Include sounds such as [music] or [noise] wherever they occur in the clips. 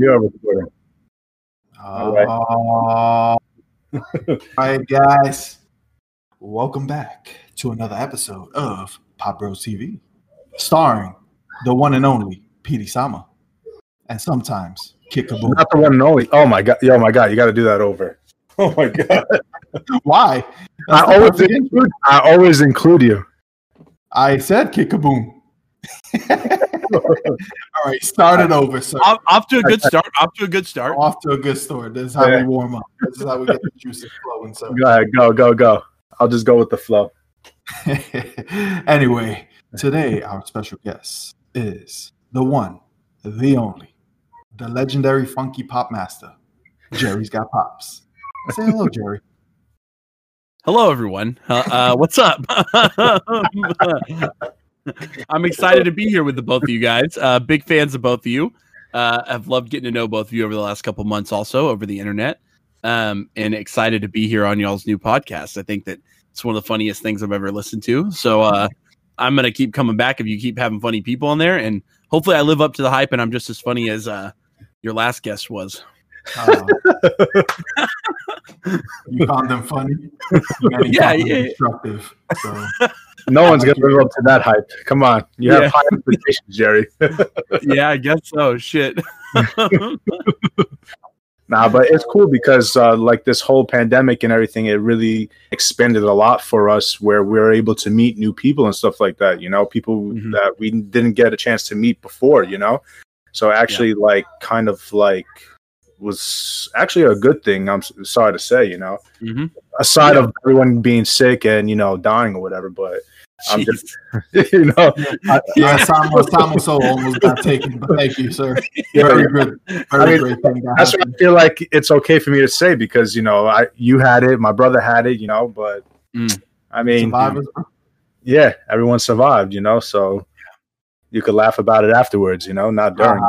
All right, we are recording. All right. All right, guys. Welcome back to another episode of Pop Bros TV, starring the one and only Petey Sama, and sometimes Kick Kaboom. Not the one and only. Oh my god, yo, my god, you got to do that over. [laughs] Oh my god, [laughs] Why? I That's the always include. I always include you. I said Kick Kaboom. [laughs] All right, start it over, So Off, off to a good start. Off to a good start. Off to a good start. This is how Yeah. we warm up. This is how we get the juices flowing, So Go ahead, go, go, go. I'll just go with the flow. [laughs] anyway, today our special guest is the one, the only, the legendary funky pop master, Jerry's Got Pops. Say hello, Jerry. Hello, everyone. Uh, uh, what's up? [laughs] [laughs] [laughs] I'm excited to be here with the both of you guys. Uh, big fans of both of you. Uh, I've loved getting to know both of you over the last couple months, also over the internet, um, and excited to be here on y'all's new podcast. I think that it's one of the funniest things I've ever listened to. So uh, I'm gonna keep coming back if you keep having funny people on there, and hopefully I live up to the hype and I'm just as funny as uh, your last guest was. Uh, [laughs] you found them funny. [laughs] Yeah, yeah. Destructive. So No one's gonna live up to that hype. Come on, you Yeah. have high expectations, Jerry. [laughs] yeah, I guess so. Shit. [laughs] Nah, but it's cool because uh, like this whole pandemic and everything, it really expanded a lot for us where we are able to meet new people and stuff like that. You know, people Mhm. that we didn't get a chance to meet before. You know, so actually, like, kind of like was actually a good thing. I'm sorry to say, you know, hmm aside of everyone being sick and you know dying or whatever, but [laughs] I'm just [laughs] you know, yeah, Samo Samoso almost got taken, but thank you, sir. [laughs] Very good. Very I mean, great thing. that that's what. I feel like it's okay for me to say because you know I you had it, my brother had it, you know, but Mm. I mean, Survivors. yeah, everyone survived, you know, so you could laugh about it afterwards, you know, not during.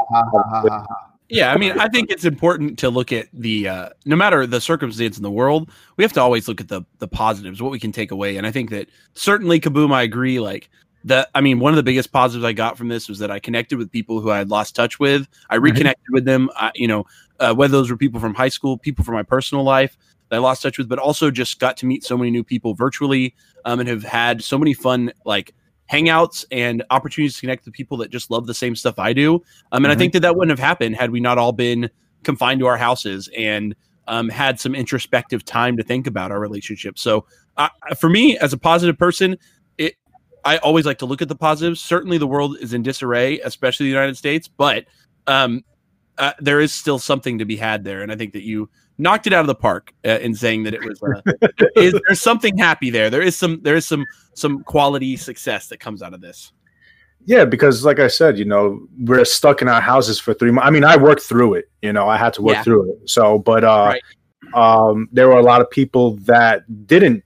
Yeah, I mean, I think it's important to look at the uh, no matter the circumstance in the world, we have to always look at the the positives, what we can take away. And I think that certainly Kaboom, I agree. Like the, I mean, one of the biggest positives I got from this was that I connected with people who I had lost touch with. I reconnected with them. I, you know, uh, whether those were people from high school, people from my personal life that I lost touch with, but also just got to meet so many new people virtually, um, and have had so many fun like hangouts and opportunities to connect with people that just love the same stuff I do. Um, and I Mhm. think that that wouldn't have happened had we not all been confined to our houses and um, had some introspective time to think about our relationship. So, I I- for me, as a positive person, it I always like to look at the positives. Certainly, the world is in disarray, especially the United States, but um, uh, there is still something to be had there, and I think that you knocked it out of the park uh, in saying that it was. Uh, is, there's something happy there. There is some. There is some some quality success that comes out of this. Yeah, because like I said, you know, we're stuck in our houses for three months. I mean, I worked through it, you know, I had to work Yeah. through it. So, but uh, Right. um, there were a lot of people that didn't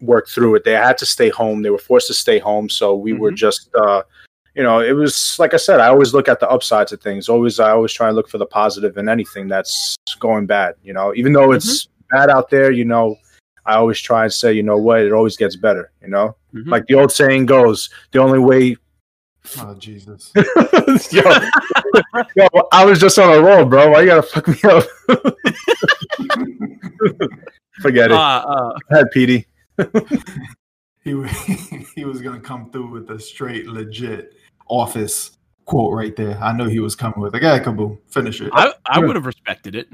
work through it. They had to stay home. They were forced to stay home. So we were Mhm. just, uh, you know, it was like I said. I always look at the upsides of things. Always, I always try and look for the positive in anything that's going bad. You know, even though it's bad out there, you know, I always try and say, you know what, it always gets better. You know, Mhm. like the old saying goes, the only way [laughs] Oh Jesus! [laughs] yo, [laughs] yo, I was just on a roll, bro. Why you gotta fuck me up? Forget it. Uh, uh, Go ahead, Petey. he he was gonna come through with a straight legit office quote right there. I knew he was coming with. Like, yeah, kaboom, finish it. I, I would have respected it.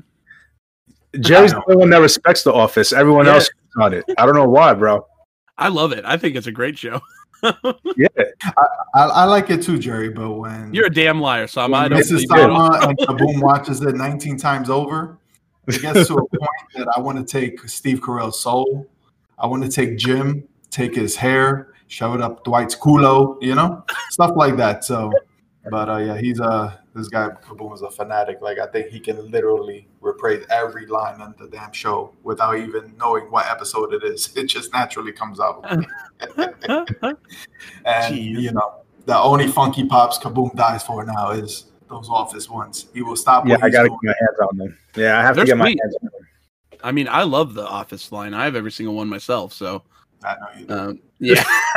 Jerry's the only one that respects the office. Everyone Yeah. else is on it. I don't know why, bro. I love it. I think it's a great show. [laughs] Yeah, I, I like it too, Jerry. But when You're a damn liar, Sam. I when don't Mrs. believe you at all. Sama and Kaboom watches it 19 times over, it gets to a point that I want to take Steve Carell's soul. I want to take Jim, take his hair, shove it up Dwight's culo, you know, stuff like that. So, but uh, yeah, he's a this guy Kaboom is a fanatic. Like I think he can literally reprise every line on the damn show without even knowing what episode it is. [laughs] It just naturally comes out. [laughs] and Jeez. you know, the only funky pops Kaboom dies for now is those office ones. He will stop. yeah. I he's gotta doing. get my hands on them. Yeah, I have They're to get my hands on them. I mean, I love the Office line. I have every single one myself. So, I know you do. um, yeah, [laughs]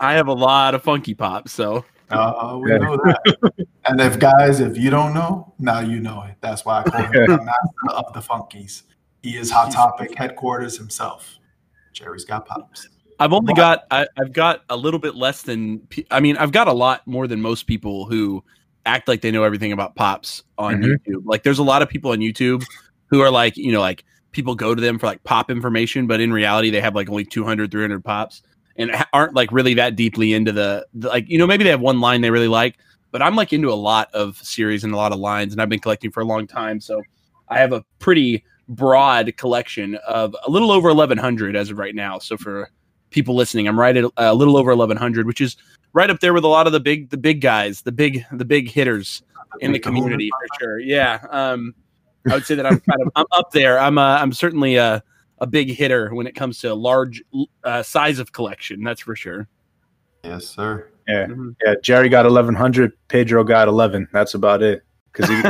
I have a lot of funky pops. So, Uh, we Yeah. know that. and if guys, if you don't know, now you know it. That's why I call him the [laughs] master of the funkies. He is Hot Topic headquarters himself. Jerry's got pops. I've only got I, I've got a little bit less than I mean I've got a lot more than most people who act like they know everything about pops on Mhm. YouTube. Like there's a lot of people on YouTube who are like you know like people go to them for like pop information, but in reality they have like only 200 300 pops and aren't like really that deeply into the, the like you know maybe they have one line they really like, but I'm like into a lot of series and a lot of lines, and I've been collecting for a long time, so I have a pretty broad collection of a little over 1100 as of right now. So for people listening, I'm right at a little over 1100, which is right up there with a lot of the big the big guys, the big the big hitters in the community for sure. Yeah. Um I would say that I'm kind of I'm up there. I'm uh, I'm certainly a a big hitter when it comes to large uh, size of collection. That's for sure. Yes, sir. Yeah, Mhm. yeah. Jerry got eleven hundred. Pedro got eleven. That's about it. Because he,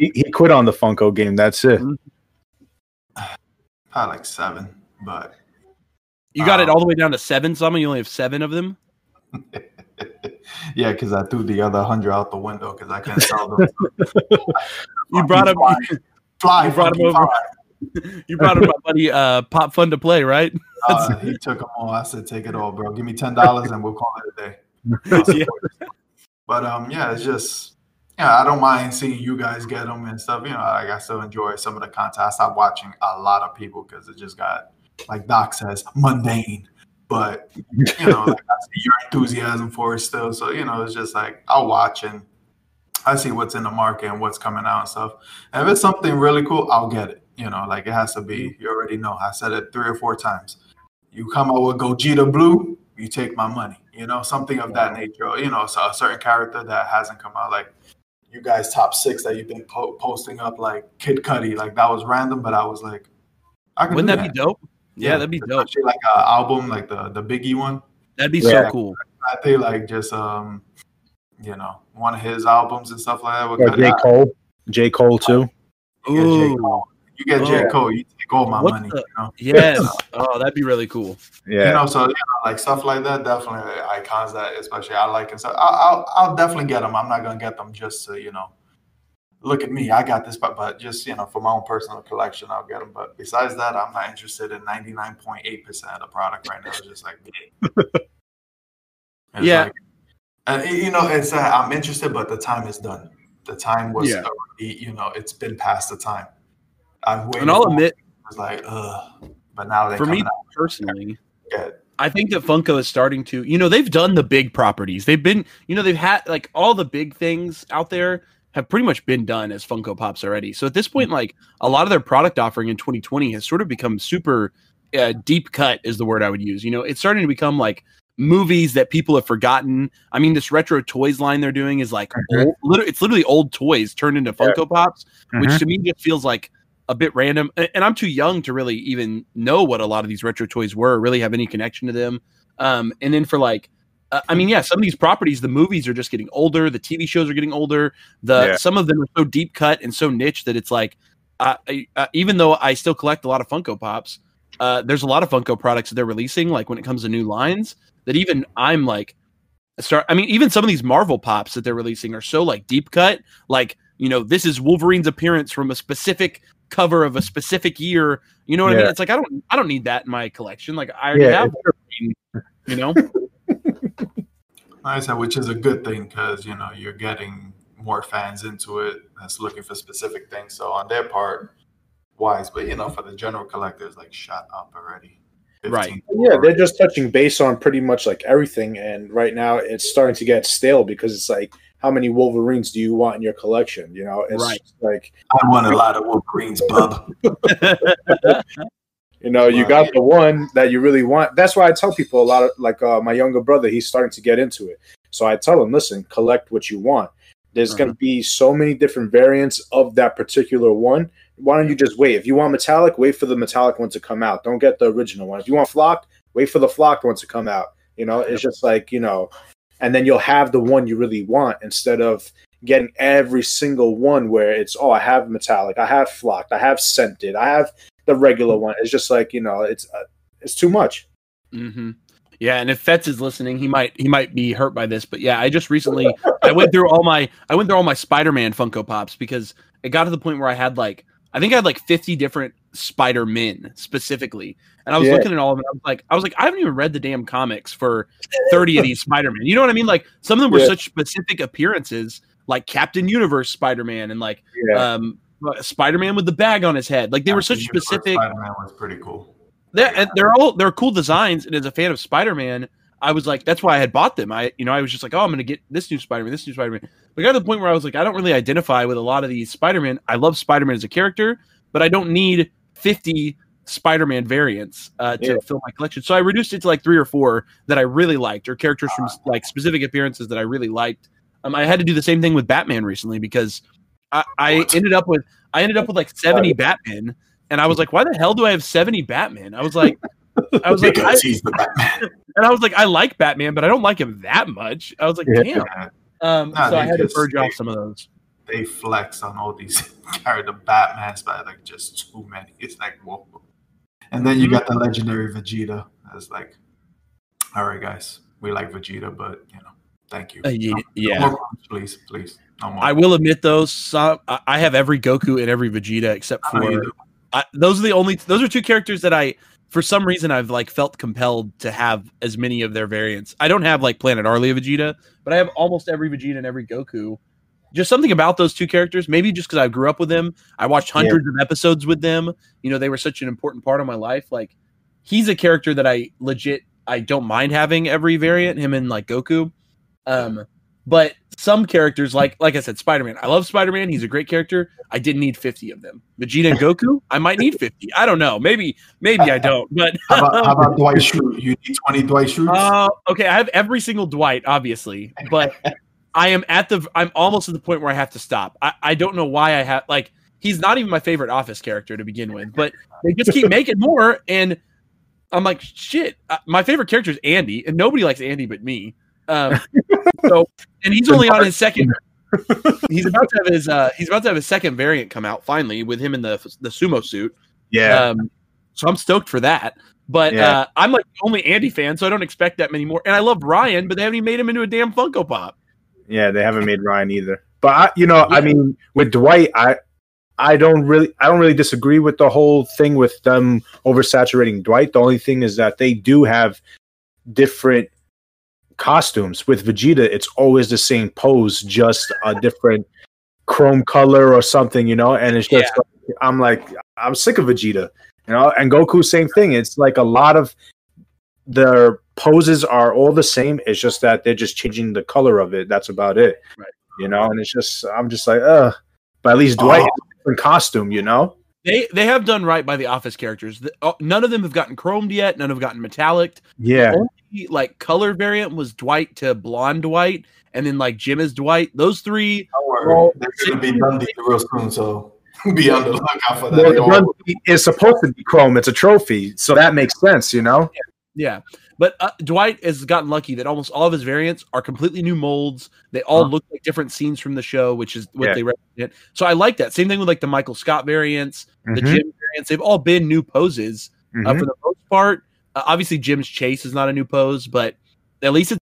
he he quit on the Funko game. That's it. [sighs] Probably like seven, but You got it Um, all the way down to seven. Some you only have seven of them. [laughs] yeah, because I threw the other hundred out the window because I can't sell them. [laughs] You brought him. Fly, You brought him over. fly. [laughs] You brought him, my buddy. Uh, Pop Fun to play, right? Uh, [laughs] he took them all. I said, "Take it all, bro. Give me ten dollars and we'll call it a day." [laughs] Yeah. But um, yeah, it's just yeah, I don't mind seeing you guys get them and stuff. You know, like I still enjoy some of the content. I stopped watching a lot of people because it just got like Doc says mundane. But you know, like I see your enthusiasm for it still. So you know, it's just like I'll watch and I see what's in the market and what's coming out and stuff. And if it's something really cool, I'll get it. You know, like it has to be. You already know. I said it three or four times. You come out with Gogeta Blue, you take my money. You know, something of that nature. You know, so a certain character that hasn't come out, like you guys top six that you've been po- posting up, like Kid Cudi, like that was random, but I was like, I can Wouldn't do that be dope? Yeah, that'd be dope. Like an album, like the the Biggie one. That'd be Yeah. so cool. I think like just um, you know, one of his albums and stuff like that. would Or J out. Cole. J Cole too. You get J. Ooh. Cole. You get J. Oh. Cole, you take all my What money. the- You know? Yes. [laughs] Oh, that'd be really cool. Yeah. You know, so you know, like stuff like that, definitely icons that especially I like and stuff. I'll, I'll, I'll definitely get them. I'm not gonna get them just to you know, look at me, I got this, but but just you know, for my own personal collection, I'll get them. But besides that, I'm not interested in 99.8 percent of the product right now. It's just like me. [laughs] It's Yeah. like- and you know, it's uh, I'm interested, but the time is done. The time was Yeah. already, you know, it's been past the time. I've waited. And I'll admit, It's like, ugh. But now they for me out personally, good. I think that Funko is starting to, you know, they've done the big properties. They've been, you know, they've had like all the big things out there have pretty much been done as Funko Pops already. So at this point, like a lot of their product offering in 2020 has sort of become super uh, deep cut, is the word I would use. You know, it's starting to become like movies that people have forgotten. I mean, this retro toys line they're doing is like, Mhm. old, literally, it's literally old toys turned into Yeah. Funko Pops, which Mhm. to me just feels like a bit random. And I'm too young to really even know what a lot of these retro toys were, or really have any connection to them. Um, and then for like, uh, I mean, yeah, some of these properties, the movies are just getting older. The TV shows are getting older. The Yeah. some of them are so deep cut and so niche that it's like, uh, I, uh, even though I still collect a lot of Funko Pops, uh, there's a lot of Funko products that they're releasing. Like when it comes to new lines, that even I'm like, start. I mean, even some of these Marvel pops that they're releasing are so like deep cut. Like you know, this is Wolverine's appearance from a specific cover of a specific year. You know what I mean? It's like I don't I don't need that in my collection. Like I already Yeah, have. Wolverine, You know? [laughs] I said, which is a good thing because you know you're getting more fans into it that's looking for specific things. So on their part, wise, but you know, for the general collectors, like shut up already. Right. Yeah, they're just touching base on pretty much like everything, and right now it's starting to get stale because it's like, how many Wolverines do you want in your collection? You know, it's Right. like I want a lot of Wolverines, bub. [laughs] you know, you got the one that you really want. That's why I tell people a lot of like uh, my younger brother, he's starting to get into it. So I tell him, listen, collect what you want. There's going to be so many different variants of that particular one. Why don't you just wait? If you want metallic, wait for the metallic one to come out. Don't get the original one. If you want flocked, wait for the flocked one to come out. You know, it's just like, you know, and then you'll have the one you really want instead of getting every single one where it's, oh, I have metallic, I have flocked, I have scented, I have the regular one. It's just like, you know, it's uh, it's too much. Mm-hmm. Yeah, and if Fetz is listening, he might he might be hurt by this, but yeah, I just recently I went through all my I went through all my Spider-Man Funko Pops because it got to the point where I had like I think I had like 50 different Spider-Men specifically. And I was Yeah. looking at all of them. I was like, I was like, I haven't even read the damn comics for 30 of these Spider Men. You know what I mean? Like some of them were Yeah. such specific appearances, like Captain Universe Spider-Man and like Yeah. um Spider-Man with the bag on his head. Like they were such Universe specific Spider-Man was pretty cool. they're, and they're all they're cool designs, and as a fan of Spider Man, I was like, that's why I had bought them. I you know I was just like, oh, I'm gonna get this new Spider Man, this new Spider Man. But I got to the point where I was like, I don't really identify with a lot of these Spider Man. I love Spider Man as a character, but I don't need 50 Spider Man variants uh, to Yeah. fill my collection. So I reduced it to like three or four that I really liked, or characters from like specific appearances that I really liked. Um, I had to do the same thing with Batman recently because I, I ended up with I ended up with like 70 Batman. And I was like, why the hell do I have 70 Batman? I was like, I was [laughs] like, I, the Batman. [laughs] and I was like, I like Batman, but I don't like him that much. I was like, Yeah. damn. Um, Nah, so I they had to just- purge they- off some of those. they flex on all these [laughs] character Batmans, but like just too many. It's like whoa. And then Mm-hmm. you got the legendary Vegeta. It's like, all right, guys, we like Vegeta, but you know, thank you. Uh, ye- No yeah. more please, please, no more. I will admit those. Some I I have every Goku and every Vegeta except I know you for. I, those are the only. Those are two characters that I, for some reason, I've like felt compelled to have as many of their variants. I don't have like Planet Arlia Vegeta, but I have almost every Vegeta and every Goku. Just something about those two characters. Maybe just because I grew up with them. I watched Yeah. hundreds of episodes with them. You know, they were such an important part of my life. Like, he's a character that I legit I don't mind having every variant. Him and like Goku. Um, but some characters, like like I said, Spider Man. I love Spider Man. He's a great character. I didn't need fifty of them. Vegeta and Goku. I might need fifty. I don't know. Maybe maybe I don't. But How about, how about Dwight Schrute? You need 20 Dwight Schrutes? uh, okay, I have every single Dwight, obviously, but I am at the. I'm almost at the point where I have to stop. I, I don't know why I have like. He's not even my favorite Office character to begin with, but they just keep making more, and I'm like, shit. Uh, my favorite character is Andy, and nobody likes Andy but me. Um, [laughs] so, and he's only on his second. [laughs] He's about to have his. Uh, he's about to have his second variant come out finally with him in the the sumo suit. Yeah. Um, so I'm stoked for that. But Yeah. uh, I'm like the only Andy fan, so I don't expect that many more. And I love Ryan, but they haven't even made him into a damn Funko Pop. Yeah, they haven't made Ryan either. But I, you know, I mean, with Dwight, I I don't really I don't really disagree with the whole thing with them oversaturating Dwight. The only thing is that they do have different costumes. With Vegeta, it's always the same pose, just a different chrome color or something, you know. And it's just I'm like I'm sick of Vegeta, you know. And Goku, same thing. It's like a lot of their poses are all the same. It's just that they're just changing the color of it. That's about it. Right. You know, and it's just I'm just like, uh but at least Dwight Oh. has a different costume, you know? They they have done right by the Office characters. The- uh, none of them have gotten chromed yet. None have gotten metallic. Yeah. Only like color variant was Dwight to blonde Dwight, and then like Jim is Dwight. Those three. Well, They're going to be Dundie real soon, so [laughs] be on the lookout for that. Well, They all- Grundy is supposed to be chrome. It's a trophy, so that makes sense, you know. Yeah, but uh, Dwight has gotten lucky that almost all of his variants are completely new molds. They all Huh. look like different scenes from the show, which is what Yeah. they represent. So I like that. Same thing with like the Michael Scott variants, the Mhm, Jim variants. They've all been new poses uh, mhm. for the most part. Uh, obviously, Jim's chase is not a new pose, but at least it's,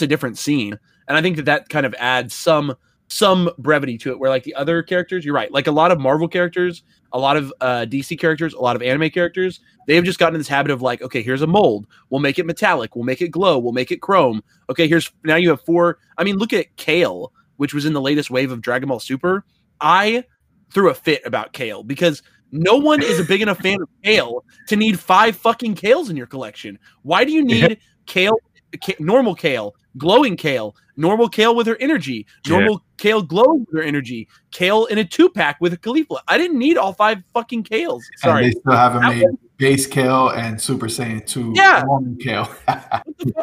a different scene, and I think that that kind of adds some some brevity to it. Where like the other characters, you're right, like a lot of Marvel characters, a lot of uh, DC characters, a lot of anime characters, they have just gotten in this habit of like, okay, here's a mold, we'll make it metallic, we'll make it glow, we'll make it chrome. Okay, here's now you have four. I mean, look at Kale, which was in the latest wave of Dragon Ball Super. I threw a fit about Kale because no one is a big enough fan of Kale to need five fucking Kales in your collection. Why do you need Kale, Ka- normal Kale, glowing Kale, normal Kale with her energy, Yeah. normal Kale glowing with her energy, Kale in a two pack with a Caulifla? I didn't need all five fucking Kales. and Sorry. they still haven't That made base Kale and Super Saiyan 2 Yeah. woman Kale. [laughs]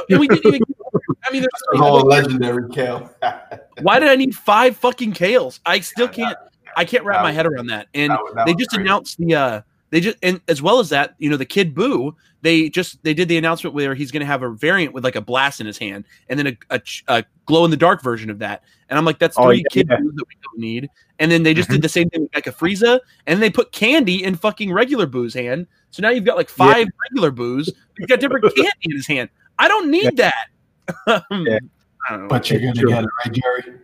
And we didn't even. I mean, the there's whole legendary Kale. [laughs] why did I need five fucking Kales? I still can't. I can't wrap my head around that. And That was- that they just crazy. announced the uh they just and as well as that you know the kid Buu they just they did the announcement where he's going to have a variant with like a blast in his hand and then a, a, a glow in the dark version of that and i'm like that's Oh, three yeah, kid yeah. boos that we don't need and then they just did the same thing with like a frieza and they put candy in fucking regular Buu's hand so now you've got like five regular Buus you've got different [laughs] candy in his hand I don't need that. [laughs] Um, Yeah. I don't know. But you're gonna True. get it right, Jerry.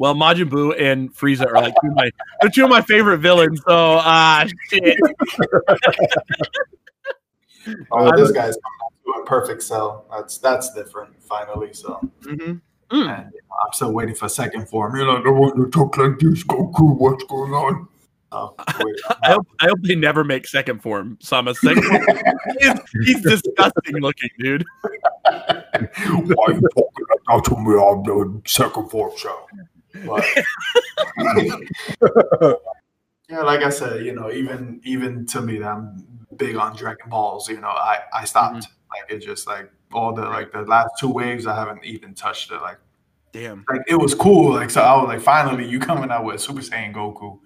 Well, Majin Buu and Frieza are like two of my they're two of my favorite villains. So ah shit. [laughs] Oh, this guy's coming out to a perfect cell. That's that's different. Finally, so Mhm. and, you know, I'm still waiting for second form. You're like, I want to talk like this, Goku. What's going on? Oh, [laughs] wait, I hope I hope they never make second form. Sama second form. [laughs] he's, he's disgusting looking, dude. Why are you talking like that to me on the second form show? But, [laughs] yeah, like I said, you know, even even to me, that I'm big on Dragon Balls. You know, I I stopped. Mm-hmm. Like it just like all the like the last two waves, I haven't even touched it. Like Damn. like it was cool. Like so, I was like, finally, you coming out with Super Saiyan Goku.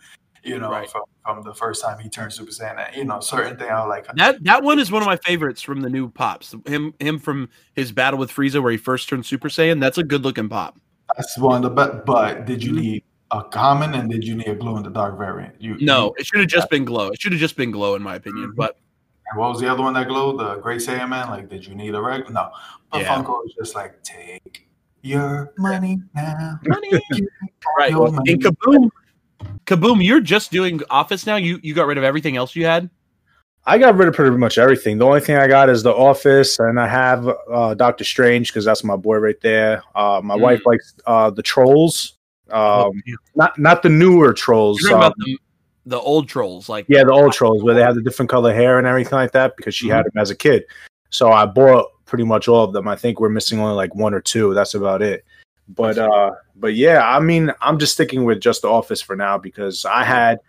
You know, Right. from, from the first time he turned Super Saiyan, and, you know, certain thing I was like, That that one is one of my favorites from the new pops. Him him from his battle with Frieza where he first turned Super Saiyan. That's a good looking pop. That's one of the best. But did you Mhm. need a common and did you need a glow in the dark variant? You No, you- it should have just been glow. It should have just been glow in my opinion. Mhm. But And what was the other one that glowed? The Great Saiyaman? Like, did you need a regular? No. But Yeah. Funko was just like, take your money now. [laughs] right. Your And money. Kaboom, Kaboom, you're just doing Office now. You you got rid of everything else you had. I got rid of pretty much everything. The only thing I got is the Office, and I have uh, Doctor Strange because that's my boy right there. Uh, my Mm. wife likes uh, the Trolls, Oh, um, not not the newer Trolls. You're talking um, about the, the old trolls, like yeah, the old Trolls where they have the different color hair and everything like that because she had them as a kid. So I bought pretty much all of them. I think we're missing only like one or two. That's about it. But uh, but yeah, I mean, I'm just sticking with just the Office for now because I had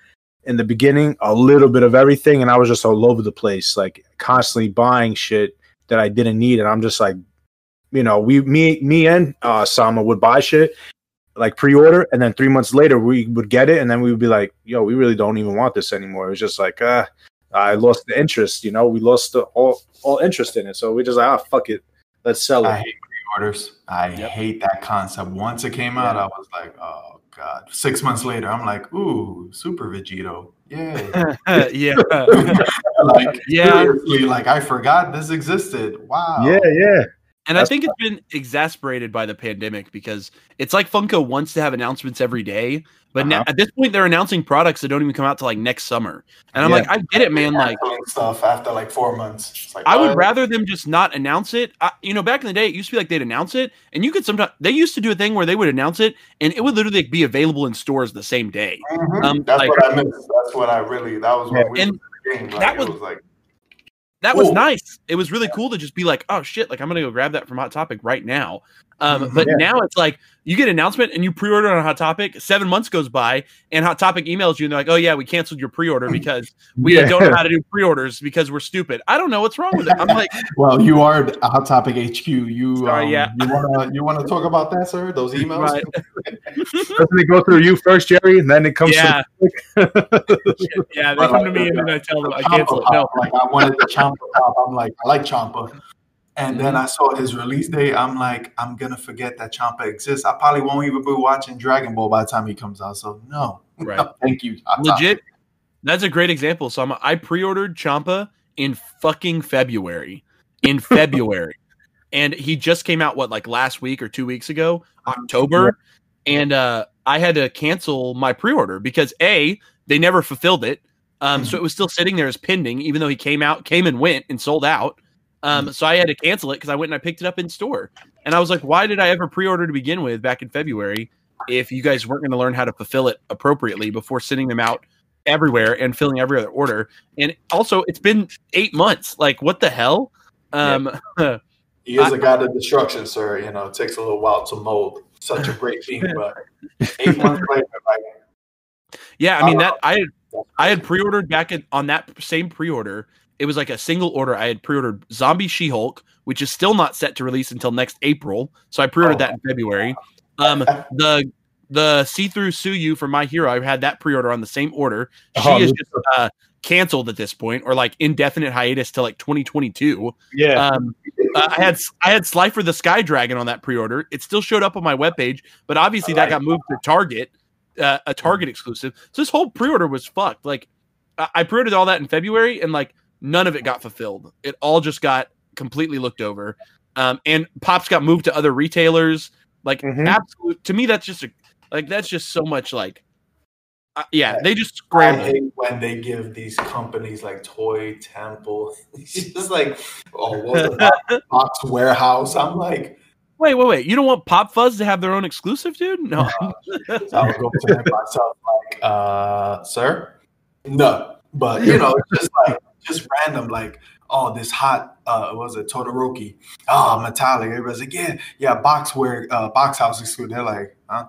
in the beginning a little bit of everything, and I was just all over the place, like constantly buying shit that I didn't need, and I'm just like, you know, we me me and uh, Sama would buy shit like pre-order, and then three months later we would get it, and then we would be like, yo, we really don't even want this anymore. It was just like, uh, I lost the interest, you know, we lost the all all interest in it, so we just like, ah, fuck it, let's sell I it. hate pre-orders. I Yep. hate that concept. Once it came out, I was like, oh god. Six months later, I'm like, ooh, Super Vegito, yay! [laughs] yeah, [laughs] like, Yeah. seriously, like I forgot this existed. Wow. Yeah, yeah. And I That's think it's been exasperated by the pandemic because it's like Funko wants to have announcements every day, but Uh-huh. at this point they're announcing products that don't even come out to like next summer. And I'm Yeah. like, I get it, man. Like, stuff after like four months. It's like, I would what? rather them just not announce it. I, you know, back in the day, it used to be like they'd announce it, and you could sometimes they used to do a thing where they would announce it, and it would literally be available in stores the same day. Mhm. um, That's like- what I missed. That's what I really. That was when Yeah. we And were in the game. Like, that it was- was like That was nice. It was really cool to just be like, oh shit, like I'm gonna go grab that from Hot Topic right now. Um, Mhm. but Yeah. now it's like you get an announcement and you pre-order on Hot Topic. Seven months goes by, and Hot Topic emails you and they're like, "Oh yeah, we canceled your pre-order because we [laughs] Yeah. don't know how to do pre-orders because we're stupid." I don't know what's wrong with it. I'm like, [laughs] Well, you are a Hot Topic HQ. You, [laughs] Sorry, um, yeah. you wanna you wanna talk about that, sir? Those emails. Right. Doesn't it go through you first, Jerry, and then it comes yeah, to yeah. They come to me and then I tell them I Champa cancel it. No, Like I wanted the Champa Pop. I'm like, I like Champa. And then Mhm. I saw his release date. I'm like, I'm gonna forget that Champa exists. I probably won't even be watching Dragon Ball by the time he comes out. So no, [laughs] Right. no, thank you. Topic. legit. That's a great example. So I'm, I pre-ordered Champa in fucking February. In [laughs] February, and he just came out what like last week or two weeks ago, October, and uh, I had to cancel my pre-order because a they never fulfilled it. Um, so it was still sitting there as pending, even though he came out, came and went and sold out. Um, so I had to cancel it because I went and I picked it up in store. And I was like, why did I ever pre-order to begin with back in February if you guys weren't going to learn how to fulfill it appropriately before sending them out everywhere and filling every other order? And also, it's been eight months. Like, what the hell? Um, [laughs] He is a god of destruction, sir. You know, it takes a little while to mold such a great being, [laughs] but eight months later, like yeah, I mean Uh, that I had I had pre-ordered back in, on that same pre-order. It was like a single order. I had pre-ordered Zombie She-Hulk, which is still not set to release until next April. So I pre-ordered Oh. that in February. Um, the the see-through Tsuyu for My Hero, I had that pre-order on the same order. She Oh, is just uh, canceled at this point, or like indefinite hiatus till like 2022. yeah. Um, uh, I had I had Slifer the Sky Dragon on that pre-order. It still showed up on my webpage, but obviously I that like got moved to Target, uh, a Target exclusive. So this whole pre-order was fucked. Like I I pre-ordered all that in February, and like none of it got fulfilled. It all just got completely looked over. Um, and pops got moved to other retailers. Like Mhm. absolute to me, that's just a like that's just so much like. Uh, yeah, they just I hate when they give these companies like Toy Temple. [laughs] It's just like, oh, what was [laughs] box, warehouse? I'm like, Wait, wait, wait! You don't want Pop Fuzz to have their own exclusive, dude? No. so I would go to myself, like, uh, sir, no. But you [laughs] know, it's just like just random, like, oh, this hot, uh, was it Todoroki? Oh, metallic. Everybody's like, yeah, yeah, boxware, uh, box house exclusive. They're like, huh?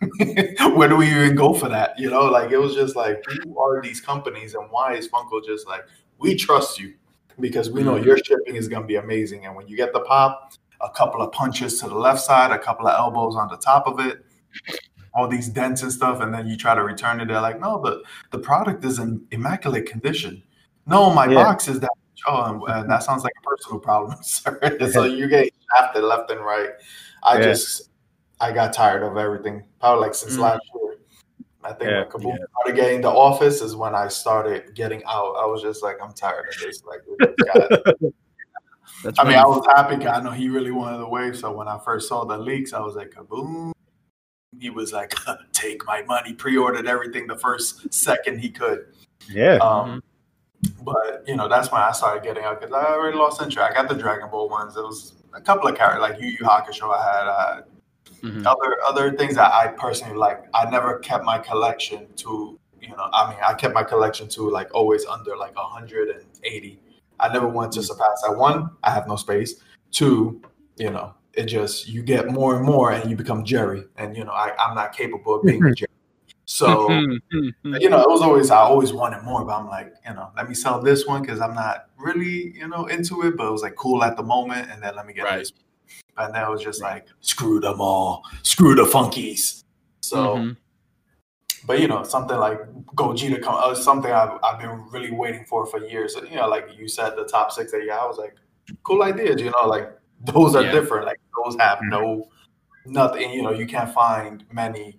[laughs] Where do we even go for that? You know, like it was just like, who are these companies, and why is Funko just like, we trust you because we know your shipping is going to be amazing, and when you get the pop, a couple of punches to the left side, a couple of elbows on the top of it, all these dents and stuff, and then you try to return it. They're like, no, the the product is in immaculate condition. No, my Yeah. box is that. Oh, and, and that sounds like a personal problem, [laughs] sir. [laughs] so you get shafted left and right. I Yeah. just, I got tired of everything. Probably like since Mm. last year. I think Yeah. when Kaboom started getting the office is when I started getting out. I was just like, I'm tired of this. Like, [laughs] I mean. I was happy. I know he really wanted the wave. So when I first saw the leaks, I was like, kaboom. He was like, take my money, pre ordered everything the first second he could. Yeah. Um, But, you know, that's when I started getting out because I already lost interest. I got the Dragon Ball ones. It was a couple of characters, like Yu Yu Hakusho I had. Uh, Mhm. other other things that I personally like. I never kept my collection to you know. I mean, I kept my collection to like always under like 180. I never wanted to surpass that. One, I have no space. Two, you know, it just you get more and more, and you become Jerry, and you know, I I'm not capable of being a [laughs] Jerry. So [laughs] you know, it was always I always wanted more, but I'm like, you know, let me sell this one because I'm not really, you know, into it. But it was like cool at the moment, and then let me get Right. this. And then it was just like, screw them all, screw the funkies. So, Mhm. but you know, something like Gogeta come, uh, something I've, I've been really waiting for for years. You know, like you said, the top six that you got, I was like, cool ideas. You know, like those are Yeah. different. Like those have no nothing. You know, you can't find many,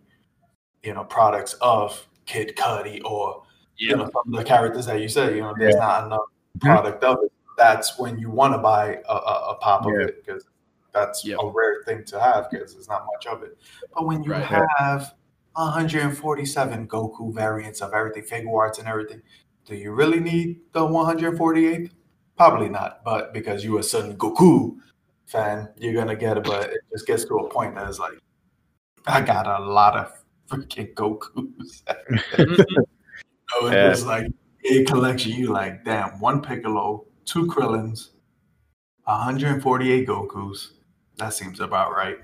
you know, products of Kid Cudi or you know some of the characters that you said. You know, there's not enough mm-hmm. product of it. That's when you want to buy a, a, a pop of it because that's Yep. a rare thing to have because there's not much of it. But when you Right. have 147 Goku variants of everything, figure arts and everything, do you really need the 148th? Probably not. But because you're a Son Goku fan, you're gonna get it. But it just gets to a point that is like, I got a lot of freaking Gokus. [laughs] Mhm. So it Yeah. was like a collection. You like, damn, one Piccolo, two Krillins, 148 Gokus. That seems about right.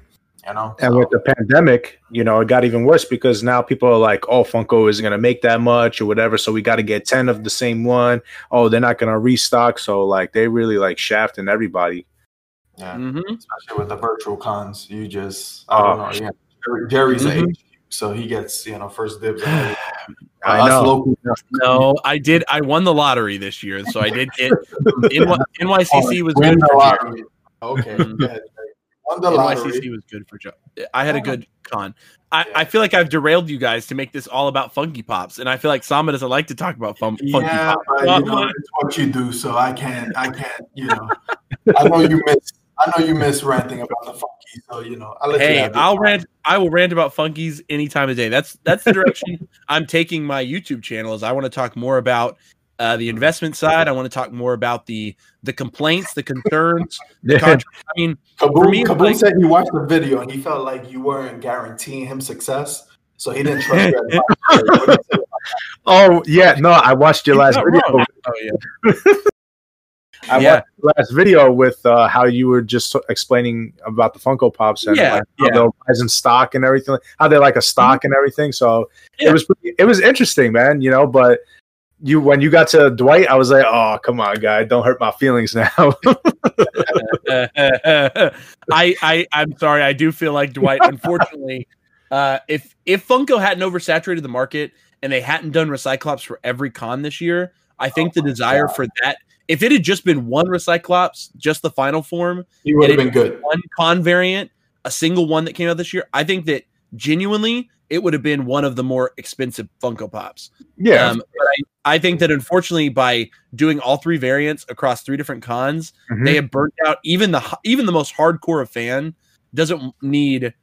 You know? And So- with the pandemic, you know, it got even worse because now people are like, "Oh, Funko isn't going to make that much or whatever, so we got to get ten of the same one." Oh, they're not going to restock, so like they really like shafting everybody. yeah, Mhm. especially with the virtual cons, you just I don't Oh. know. Yeah, Jerry- Jerry's Mhm. a HQ, so he gets you know first dibs. [sighs] I know. local- No, I did. I won the lottery this year, so I did get NY, NYCC oh, was Win good for lottery. Okay, mm-hmm. go ahead, Jerry. Won the lottery. NYCC was good for Joe. I had a Oh. good con. I, Yeah. I feel like I've derailed you guys to make this all about Funky Pops, and I feel like Sama doesn't like to talk about fun, Funky Yeah, Pops. but Well, you know, it's what you do, so I can't. I can't. You know, I know you miss. I know you miss ranting about the funky, so you know. I'll let you hey, have I'll rant. I will rant about Funkies any time of day. That's that's the direction [laughs] I'm taking my YouTube channel. Is I want to talk more about uh, the investment side. I want to talk more about the the complaints, the concerns. The Yeah. I mean, Kaboom, For me, Kaboom like- said he watched the video and he felt like you weren't guaranteeing him success, so he didn't trust your advice. What you? [laughs] Oh yeah, no, I watched your he's last video. wrong. Oh yeah. [laughs] I Yeah. watched your last video with uh, how you were just explaining about the Funko Pops and Yeah, like how yeah. they'll rise in stock and everything, how they're like a stock and everything. So Yeah. it was pretty, it was interesting, man. You know, but you when you got to Dwight, I was like, oh come on, guy, don't hurt my feelings now. [laughs] [laughs] I, I I'm sorry. I do feel like Dwight. Unfortunately, uh, if if Funko hadn't oversaturated the market and they hadn't done Recyclops for every con this year, I think the desire for that. If it had just been one Recyclops, just the final form, He would have been good. one con variant, a single one that came out this year, I think that genuinely it would have been one of the more expensive Funko Pops. Yeah, Um, but I, I think that unfortunately, by doing all three variants across three different cons, Mhm. they have burnt out even the even the most hardcore of fan doesn't need.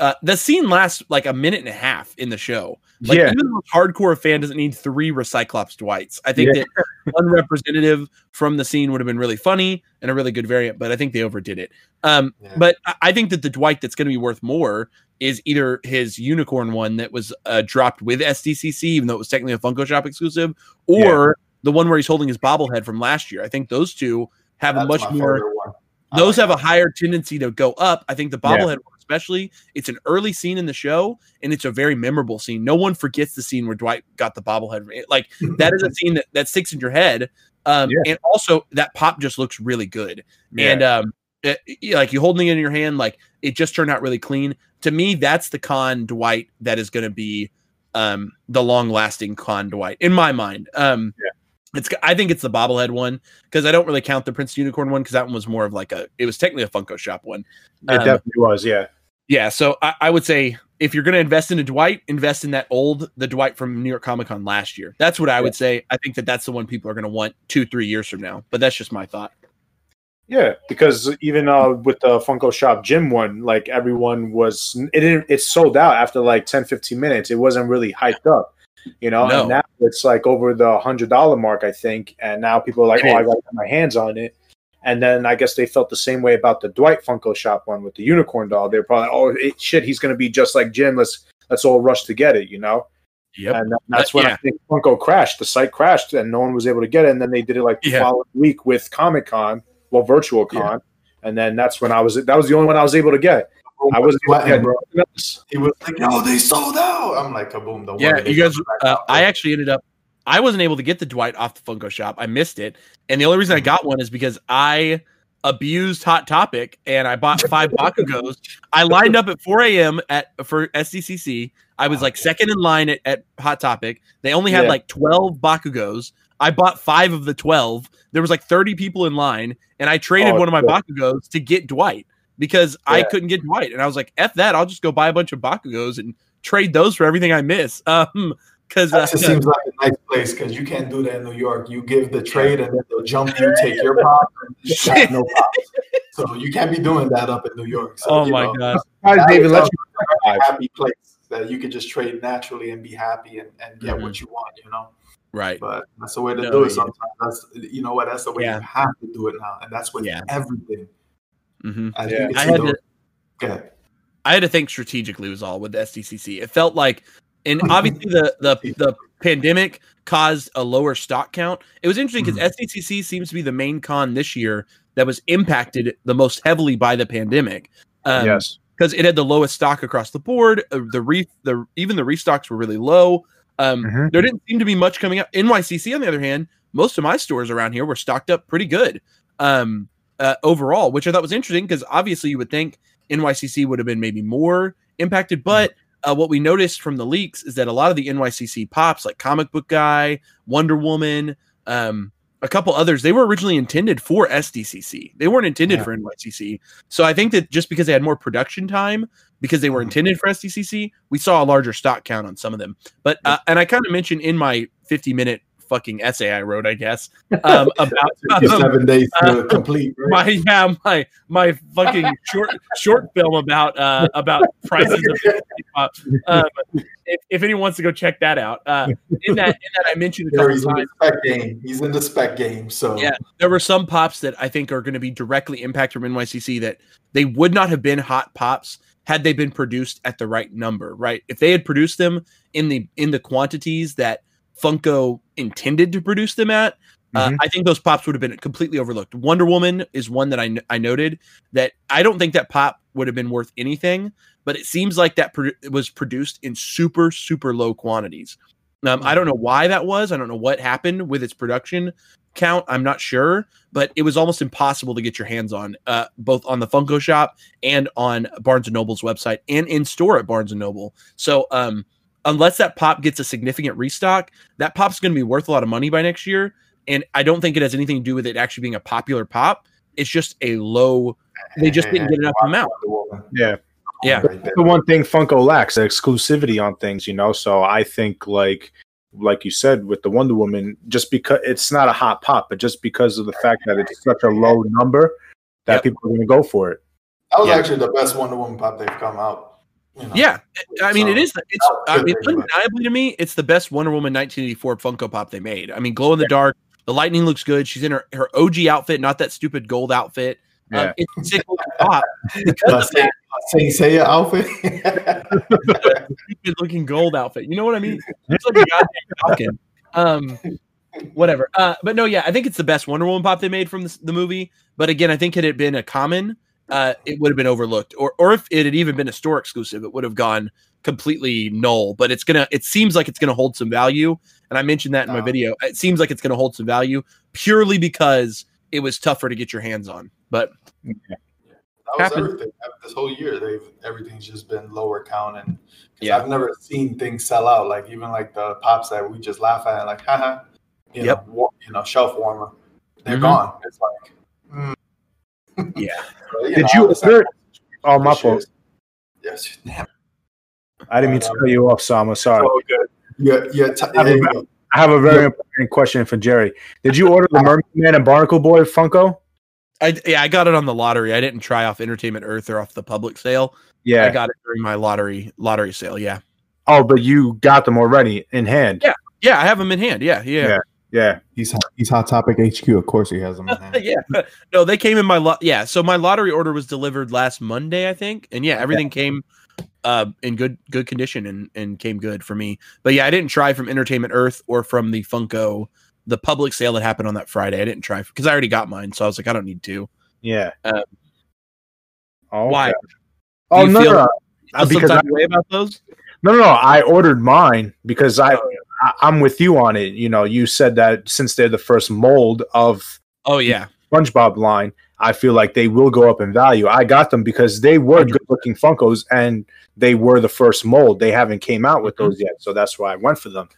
Uh, the scene lasts like a minute and a half in the show. Like yeah, even the most hardcore fan doesn't need three Recyclops Dwights. I think Yeah. that [laughs] one representative from the scene would have been really funny and a really good variant, but I think they overdid it. Um, Yeah. but I- think that the Dwight that's going to be worth more is either his unicorn one that was uh, dropped with SDCC, even though it was technically a Funko Shop exclusive, or the one where he's holding his bobblehead from last year. I think those two have a much more. Those like have a higher tendency to go up. I think the bobblehead one, especially, it's an early scene in the show and it's a very memorable scene. No one forgets the scene where Dwight got the bobblehead. Like [laughs] that is a scene that, that sticks in your head. Um, Yeah. and also that pop just looks really good. yeah. And um, it- it- like you holding it in your hand, like it just turned out really clean. To me, that's the con Dwight that is going to be um the long lasting con Dwight in my mind. Um, Yeah. It's, I think it's the bobblehead one because I don't really count the Prince Unicorn one because that one was more of like a it was technically a Funko Shop one. it um, definitely was. Yeah, Yeah, so I, I would say if you're going to invest in a Dwight, invest in that old the Dwight from New York Comic Con last year. That's what I would say. I think that that's the one people are going to want two three years from now. But that's just my thought. yeah, because even uh, with the Funko Shop Jim one, like everyone was, it didn't, it sold out after like 10, 15 minutes. It wasn't really hyped up, you know. No. And now it's like over the hundred dollar mark, I think, and now people are like, It oh, I got to get my hands on it. And then I guess they felt the same way about the Dwight Funko Shop one with the unicorn doll. They're probably, oh it, shit, he's going to be just like Jim. Let's let's all rush to get it, you know. Yep. And that- that's Uh, when yeah. I think Funko crashed. The site crashed, and no one was able to get it. And then they did it like the Yeah. following week with Comic Con, well, Virtual Yeah. Con, and then that's when I was. That was the only one I was able to get. I wasn't sweating, bro. nothing. He was like, "Yo, they sold out." I'm like, "Kaboom!" Don't Yeah, worry, you guys. Uh. I actually ended up. I wasn't able to get the Dwight off the Funko Shop. I missed it, and the only reason I got one is because I abused Hot Topic and I bought five [laughs] Bakugos. I lined up at 4 a.m. at for SDCC. I was like second in line at, at Hot Topic. They only had Yeah. like 12 Bakugos. I bought five of the 12. There was like 30 people in line, and I traded Oh, one of my good. Bakugos to get Dwight because I couldn't get Dwight. And I was like, F that, I'll just go buy a bunch of Bakugos and trade those for everything I miss. [laughs] Um, because uh, That just seems like a nice place because you can't do that in New York. You give the trade and then they'll jump you, take your pop, and just no pops. [laughs] So you can't be doing that up in New York. So, oh my know, god, Guys, they even let a you. very happy place that you can just trade naturally and be happy and, and get Mhm. what you want, you know. right? But that's the way to No, do yeah. it sometimes. That's you know what, that's the way Yeah. you have to do it now. And that's with Yeah. everything. hmm As Yeah. you I had those- to, Go. I had to think strategically was all with the SDCC. It felt like, and [laughs] obviously the the the pandemic caused a lower stock count. It was interesting because SDCC seems to be the main con this year that was impacted the most heavily by the pandemic. Um, yes. because it had the lowest stock across the board. Uh, the re the even the restocks were really low. Um, Mhm. There didn't seem to be much coming up. NYCC, on the other hand, most of my stores around here were stocked up pretty good um, uh, overall, which I thought was interesting because obviously you would think NYCC would have been maybe more impacted, but uh, what we noticed from the leaks is that a lot of the NYCC pops, like Comic Book Guy, Wonder Woman, um, a couple others, they were originally intended for SDCC. They weren't intended Yeah. for NYCC. So I think that just because they had more production time, because they were intended for SDCC, we saw a larger stock count on some of them. But uh, and I kind of mentioned in my 50 minute fucking essay I wrote, I guess, [laughs] um, about Took you um, seven days to uh, complete. Right? my yeah my my fucking short short film about uh about prices of [laughs] uh, um, if, if anyone wants to go check that out uh in that in that i mentioned a There couple he's in the spec game. He's in the spec game. So Yeah. there were some pops that i think are going to be directly impacted from nycc that they would not have been hot pops had they been produced at the right number right if they had produced them in the in the quantities that funko intended to produce them at uh, Mhm. I think those pops would have been completely overlooked. Wonder Woman is one that I, I noted that I don't think that pop would have been worth anything, but it seems like that pro- was produced in super super low quantities. Um, I don't know why that was. I don't know what happened with its production count. I'm not sure, but it was almost impossible to get your hands on, uh, both on the Funko Shop and on Barnes and Noble's website and in store at Barnes and Noble. So, um, unless that pop gets a significant restock, that pop's going to be worth a lot of money by next year. And I don't think it has anything to do with it actually being a popular pop. It's just a low. They just didn't get enough Watch amount. Yeah. Yeah. Right there. the one thing Funko lacks exclusivity on things, you know. So I think like like you said with the Wonder Woman, just because it's not a hot pop, but just because of the fact that it's such a low number that Yep. people are going to go for it. That was Yeah. actually the best Wonder Woman pop they've come out. You know? Yeah, I mean, it So, is. It's. I mean, undeniably to me, it's the best Wonder Woman 1984 Funko Pop they made. I mean, glow in the dark. The lightning looks good. She's in her, her OG outfit, not that stupid gold outfit. Um, Yeah. it's a sick looking pop of Saint, Saint Seiya outfit. [laughs] stupid looking gold outfit. You know what I mean? It's like a goddamn falcon. Um, whatever. Uh, but no, yeah, I think it's the best Wonder Woman pop they made from the, the movie. But again, I think had it been a common, uh, it would have been overlooked, or or if it had even been a store exclusive, it would have gone completely null. But it's gonna. It seems like it's gonna hold some value, and I mentioned that in my Oh. video. It seems like it's gonna hold some value purely because it was tougher to get your hands on. But That was Happened. everything. This whole year, they've everything's just been lower count, and 'cause Yeah. I've never seen things sell out. Like even like the pops that we just laugh at, like haha, [laughs] you Yep. know, war, you know, shelf warmer. They're Mhm. gone. It's like. Yeah, [laughs] But, Did know, you I order- Oh, my this fault. Yes, damn. I didn't mean to cut you off, Sama. Sorry. So good. Yeah, yeah. T- I there you have go. I have a very important question for Jerry. Did you order the [laughs] Mermaid Man and Barnacle Boy Funko? I yeah I got it on the lottery. I didn't try off Entertainment Earth or off the public sale. Yeah, I got it during my lottery lottery sale. Yeah. Oh, but you got them already in hand. Yeah. Yeah, I have them in hand. Yeah, yeah, Yeah. Yeah. He's he's hot topic HQ. Of course, he has them. [laughs] Yeah. No, they came in my lot. Yeah, so my lottery order was delivered last Monday, I think, and yeah, everything came uh in good good condition and and came good for me. But yeah, I didn't try from Entertainment Earth or from the Funko the public sale that happened on that Friday. I didn't try because I already got mine, so I was like, I don't need to. Yeah. Uh, oh, why? okay. Do Oh you no, feel- no, Feel Uh, because I, of way about those? no, no, no. I ordered mine because Oh, I, I'm with you on it. You know, you said that since they're the first mold of Oh yeah, SpongeBob line, I feel like they will go up in value. I got them because they were good looking Funkos and they were the first mold. They haven't came out with Mhm. those yet, so that's why I went for them.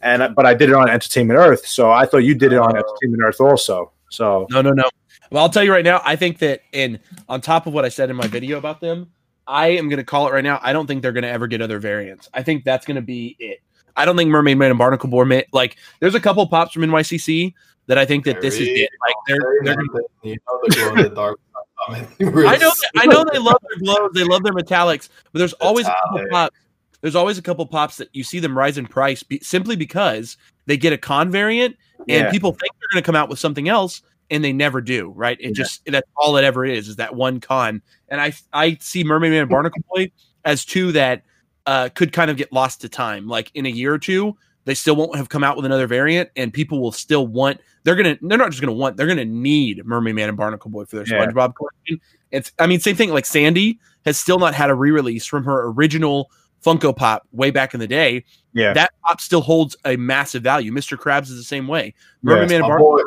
And but I did it on Entertainment Earth, so I thought you did it on Oh. Entertainment Earth also. So No, no, no. Well, I'll tell you right now. I think that, in on top of what I said in my video about them, I am going to call it right now. I don't think they're going to ever get other variants. I think that's going to be it. I don't think Mermaid Man and Barnacle Boy like. There's a couple pops from NYCC that I think that this is it. Like they're they're. you know the glow in the dark. I, mean, I know I know they love their glows, they love their metallics, but there's always a couple pops. There's always a couple pops that you see them rise in price be, simply because they get a con variant and Yeah. people think they're going to come out with something else and they never do. Right? It Yeah. just that's all it ever is is that one con. And I I see Mermaid Man and Barnacle Boy as two that uh, could kind of get lost to time. Like in a year or two, they still won't have come out with another variant, and people will still want. They're gonna. They're not just gonna want. They're gonna need Mermaid Man and Barnacle Boy for their Yeah. SpongeBob collection. It's. I mean, same thing. Like Sandy has still not had a re-release from her original Funko Pop way back in the day. yeah, That pop still holds a massive value. Mr. Krabs is the same way. Mermaid Man and Barnacle. boy.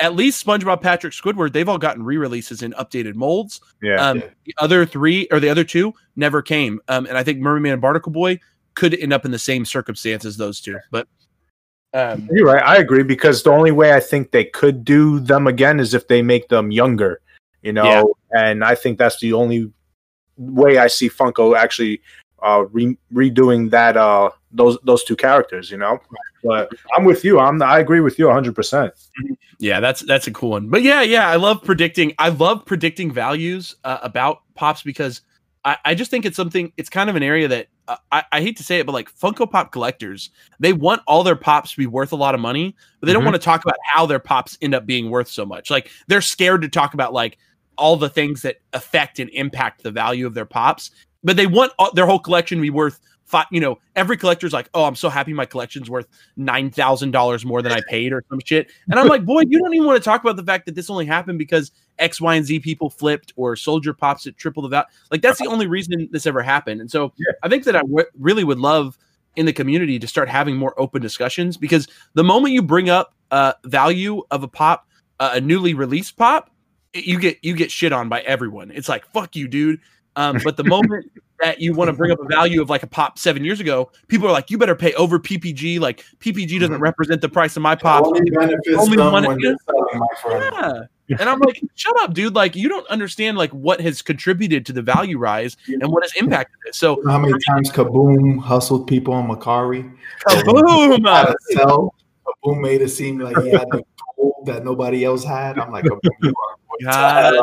At least SpongeBob, Patrick, Squidward, they've all gotten re-releases in updated molds. yeah. Um, Yeah. The other three or the other two never came. Um, and I think Mermaid and Barnacle Boy could end up in the same circumstances as those two. But um, You're right. I agree because the only way I think they could do them again is if they make them younger, you know. Yeah. And I think that's the only way I see Funko actually uh, re- redoing that uh, those those two characters, you know. But I'm with you. I'm I agree with you 100. percent yeah, that's that's a cool one. But yeah, yeah, I love predicting. I love predicting values uh, about pops because I, I just think it's something. It's kind of an area that uh, I, I hate to say it, but like Funko Pop collectors, they want all their pops to be worth a lot of money, but they don't Mhm. want to talk about how their pops end up being worth so much. Like they're scared to talk about like all the things that affect and impact the value of their pops, but they want all, their whole collection to be worth. Five, you know, every collector's like, "Oh, I'm so happy my collection's worth nine thousand dollars more than I [laughs] paid," or some shit. And I'm like, "Boy, you don't even want to talk about the fact that this only happened because X, Y, and Z people flipped, or Soldier pops at triple the value. Like that's the only reason this ever happened." And so, Yeah. I think that I w- really would love in the community to start having more open discussions because the moment you bring up uh, value of a pop, uh, a newly released pop, you get you get shit on by everyone. It's like fuck you, dude. Um, but the moment that you want to bring up a value of like a pop seven years ago, people are like, you better pay over PPG. Like PPG doesn't Mhm. represent the price of my pop. Only benefits Only them one- when they're selling, my friend. Yeah, And I'm like, shut up, dude. Like, you don't understand like what has contributed to the value rise and what has impacted it. So You know how many times Kaboom hustled people on Mercari? boom. Had to sell. Kaboom made it seem like he had the gold that nobody else had. I'm like, Kaboom, [laughs] God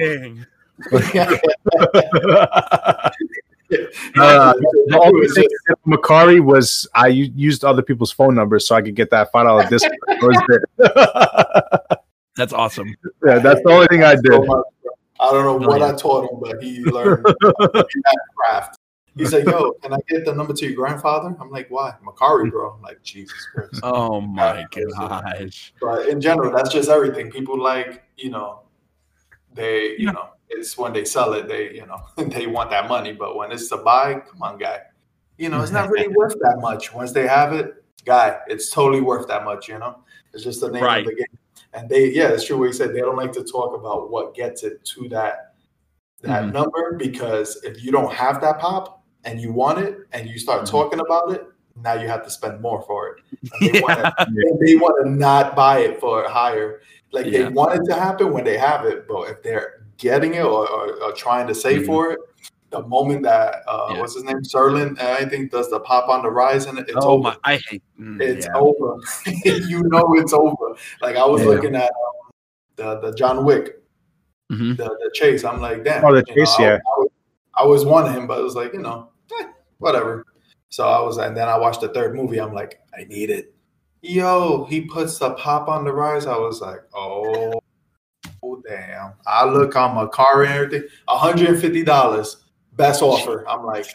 dang. [laughs] Uh, the only thing I Mercari was I u- used other people's phone numbers so I could get that five dollar discount. That was it. [laughs] That's awesome. yeah, that's the only thing I did. I don't know what I taught him, but he learned that craft. He's like, "Yo, can I get the number to your grandfather?" I'm like, "Why, Mercari, bro?" I'm like, Jesus Christ. [laughs] Oh my gosh. But in general, that's just everything. People like, you know, they, you Yeah. know, it's when they sell it, they, you know, [laughs] they want that money. But when it's to buy, come on, guy. You know, it's not really [laughs] worth that much. Once they have it, guy, it's totally worth that much, you know? It's just the name Right. of the game. And they, yeah, it's true what you said. They don't like to talk about what gets it to that that Mhm. number because if you don't have that pop and you want it and you start Mhm. talking about it, now you have to spend more for it. And they [laughs] Yeah. want to not buy it for higher. Like Yeah. they want it to happen when they have it, but if they're getting it or, or, or trying to save Mhm. for it, the moment that uh, Yeah. what's his name, Serlin, uh, I think does the pop on the rise and it's oh over. my I hate mm, It's yeah. over. [laughs] you know it's over. Like I was Yeah. looking at um, the the John Wick, Mhm. the, the chase. I'm like, damn. Oh, the know, chase, I, yeah. I, was- I was wanting him, but it was like, you know, eh, whatever. So I was, and then I watched the third movie. I'm like, I need it. Yo, he puts the pop on the rise. I was like, oh damn. I look on Mercari and everything, $150, best offer. I'm like,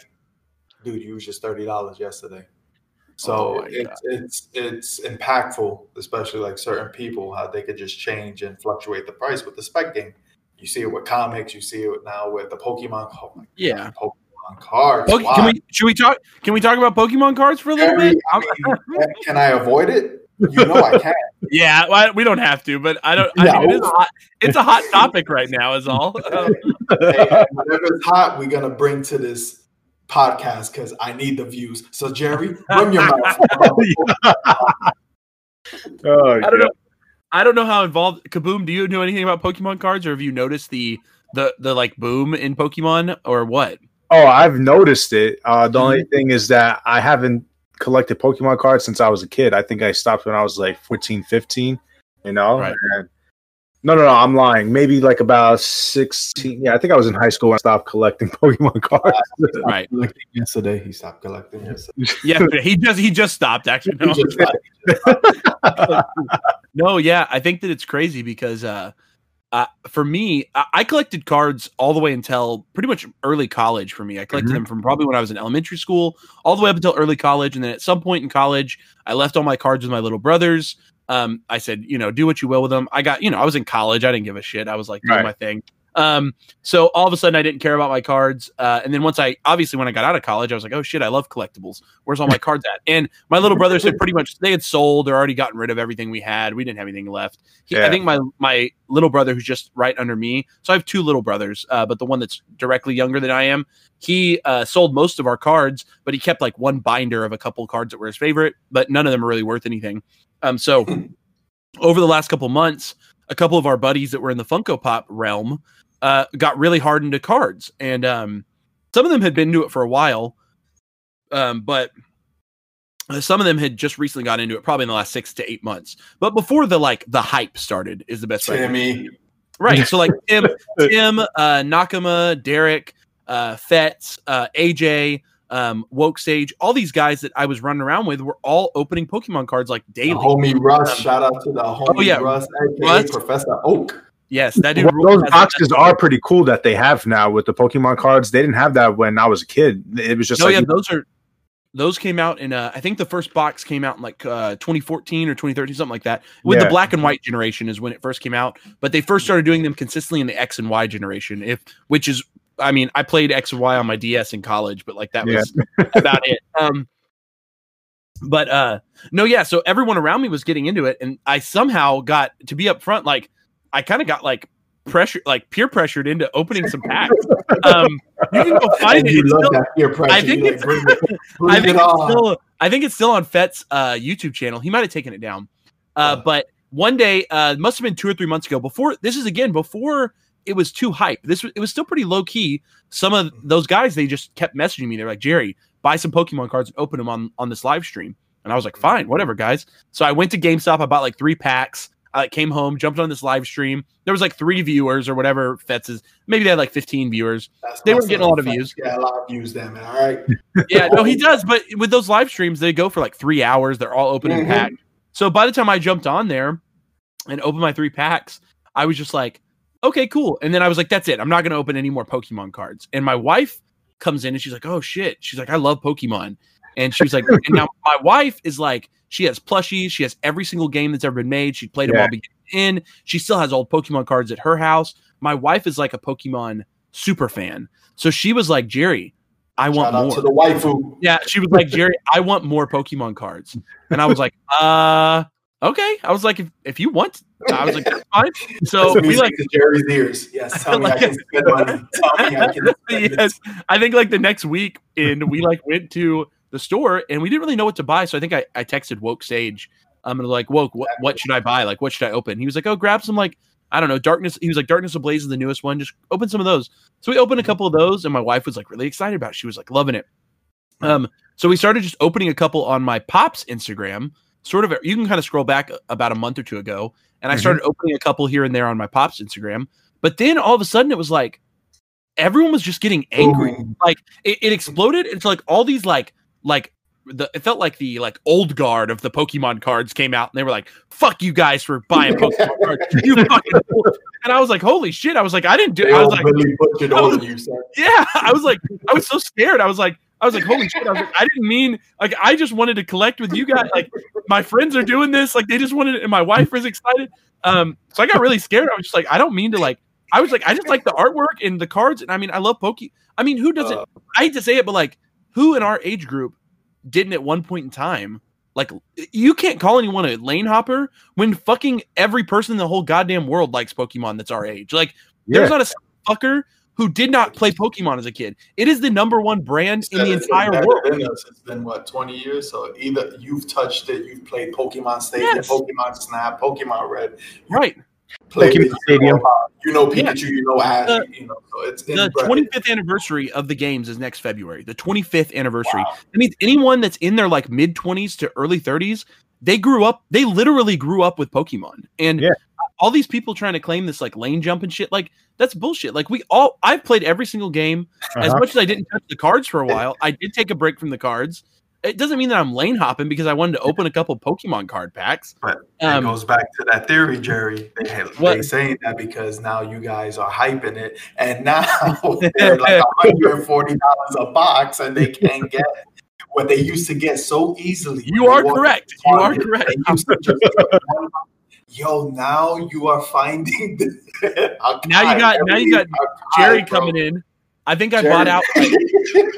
dude, you was just $30 yesterday. So Oh it's it's it's impactful, especially like certain people, how they could just change and fluctuate the price with the spec game. You see it with comics, you see it now with the Pokemon. Oh my Yeah. God, Pokemon cards. Can we should we talk can we talk about Pokemon cards for a little Very- bit? I mean, can I avoid it? You know I can. Yeah, well, we don't have to, but I don't. I mean, it is a hot, it's a hot topic right now. Is all. Um, [laughs] Hey, whatever is hot, we're gonna bring to this podcast because I need the views. So Jerry, run your mouth. [laughs] Oh, I don't know. I don't know how involved Kaboom. Do you know anything about Pokemon cards, or have you noticed the the the like boom in Pokemon, or what? Oh, I've noticed it. Uh, the only Mm-hmm. thing is that I haven't collected Pokemon cards since I was a kid. I think I stopped when I was like 14, 15, you know? Right. And- no, no, no, I'm lying. Maybe like about 16. Yeah, I think I was in high school when I stopped collecting [laughs] Pokemon cards. Right. [laughs] Collecting yesterday, he stopped collecting yesterday. Yeah, he just he just stopped. Actually, [laughs] no. Just stopped. No, yeah, I think that it's crazy because uh, uh for me, I, I collected cards all the way until pretty much early college. For me, I collected Mhm. them from probably when I was in elementary school, all the way up until early college, and then at some point in college, I left all my cards with my little brothers. Um, I said, you know, do what you will with them. I got, you know, I was in college. I didn't give a shit. I was like doing Right. my thing. Um, so all of a sudden I didn't care about my cards. Uh, and then once I obviously when I got out of college, I was like, oh shit, I love collectibles. Where's all my cards at? And my little brothers had pretty much they had sold or already gotten rid of everything we had. We didn't have anything left. He, I think my my little brother who's just right under me. So I have two little brothers, uh, but the one that's directly younger than I am, he uh, sold most of our cards, but he kept like one binder of a couple cards that were his favorite, but none of them are really worth anything. Um, so over the last couple months, a couple of our buddies that were in the Funko Pop realm uh, got really hard into cards, and um, some of them had been into it for a while, um, but uh, some of them had just recently got into it, probably in the last six to eight months. But before the like the hype started, is the best way. I can Timmy. Right. So like Tim, [laughs] Tim, uh, Nakama, Derek, uh, Fetz, uh, AJ, um, Woke Sage, all these guys that I was running around with were all opening Pokemon cards like The daily. homie Russ. Um, shout out to the homie oh, yeah, Russ, aka Russ. Professor Oak. Yes, that dude. Well, those boxes are pretty cool that they have now with the Pokemon cards. They didn't have that when I was a kid. It was just No, like yeah, those are those came out in uh, I think the first box came out in like uh, 2014 or 2013, something like that. With the black and white generation is when it first came out, but they first started doing them consistently in the X and Y generation. If which is, I mean, I played X and Y on my DS in college, but like that Yeah. was about it. [laughs] Um, but uh, no, yeah. So everyone around me was getting into it, and I somehow got to be up front. Like I kind of got like pressure, like peer pressured into opening some packs. [laughs] Um, you can go find And it. you It's love still- that peer pressure. I think You like, it's- bring it, [laughs] bring I think it it's on. still I think it's still on Fett's uh, YouTube channel. He might have taken it down. Uh, Oh. but one day, uh, must have been two or three months ago. Before this is again before it was too hype. This was it was still pretty low key. Some of those guys they just kept messaging me. They're like, Jerry, buy some Pokemon cards and open them on on this live stream. And I was like, fine, whatever, guys. So I went to GameStop. I bought like three packs. I like, came home, jumped on this live stream. There was like three viewers or whatever. Fets is maybe they had like 15 viewers. That's They weren't getting a lot of views. Yeah, a lot of views, damn it. All right. [laughs] Yeah, no, he does. But with those live streams, they go for like three hours. They're all open and Mhm. packed. So by the time I jumped on there and opened my three packs, I was just like, okay, cool. And then I was like, that's it. I'm not going to open any more Pokemon cards. And my wife comes in and she's like, oh shit. She's like, I love Pokemon. And she was like, and now my wife is like, she has plushies. She has every single game that's ever been made. She played them all beginning end. She still has old Pokemon cards at her house. My wife is like a Pokemon super fan. So she was like, Jerry, I want Shout out more. to the waifu. Yeah, she was like, Jerry, I want more Pokemon cards. And I was like, [laughs] uh, okay. I was like, if, if you want, I was like, fine. [laughs] So we like, Jerry's ears. Yes, tell me I can [laughs] spend money. Tell me I can [laughs] yes, I think like the next week, and we like went to the store and we didn't really know what to buy. So I think I, I texted Woke Sage. I'm um, like, Woke, what, what should I buy? Like, what should I open? He was like, oh, grab some like, I don't know, Darkness. He was like, Darkness Ablaze is the newest one. Just open some of those. So we opened a couple of those, and my wife was like really excited about it. She was like loving it. Um, so we started just opening a couple on my Pops Instagram. Sort of, you can kind of scroll back about a month or two ago, and I Mhm. started opening a couple here and there on my Pops Instagram. But then all of a sudden, it was like everyone was just getting angry. Boom. Like it, it exploded. It's like all these like like the it felt like the like old guard of the Pokemon cards came out, and they were like, "Fuck you guys for buying [laughs] Pokemon cards, you fucking." And I was like, "Holy shit!" I was like, "I didn't do." They I was like, really all of you, [laughs] yeah, I was like, I was so scared. I was like, I was like, holy shit! I was like, I didn't mean like I just wanted to collect with you guys. Like my friends are doing this. Like they just wanted, and my wife was excited. Um, so I got really scared. I was just like, I don't mean to like. I was like, I just like the artwork and the cards, and I mean, I love Poke. I mean, who doesn't? Uh, I hate to say it, but like, who in our age group didn't at one point in time? Like, you can't call anyone a lane hopper when fucking every person in the whole goddamn world likes Pokemon that's our age. Like, there's not a fucker who did not play Pokemon as a kid. It is the number one brand in the entire been world. better than us. It's been what twenty years. So either you've touched it, you've played Pokemon Stadium, Yes. Pokemon Snap, Pokemon Red, Right. played Pokemon it, you know, You know Yeah. Pikachu, you know Ash, The- you know. So it's The 25th anniversary of the games is next February. The 25th anniversary. Wow. That means anyone that's in their like mid 20s to early 30s, they grew up, they literally grew up with Pokemon. And Yeah. All these people trying to claim this like lane jump and shit, like that's bullshit. Like we all, I've played every single game. As Uh-huh. much as I didn't touch the cards for a while, I did take a break from the cards. It doesn't mean that I'm lane hopping because I wanted to open a couple Pokemon card packs. But Um, it goes back to that theory, Jerry. They, have- What? they saying that because now you guys are hyping it, and now [laughs] they're like 140 dollars a box, and they can't get what they used to get so easily. You when are they walked correct. to You are Target. correct. They used to just get one- Yo, now you are finding [laughs] the Now you got- now you got Jerry coming in. I think I bought out [laughs]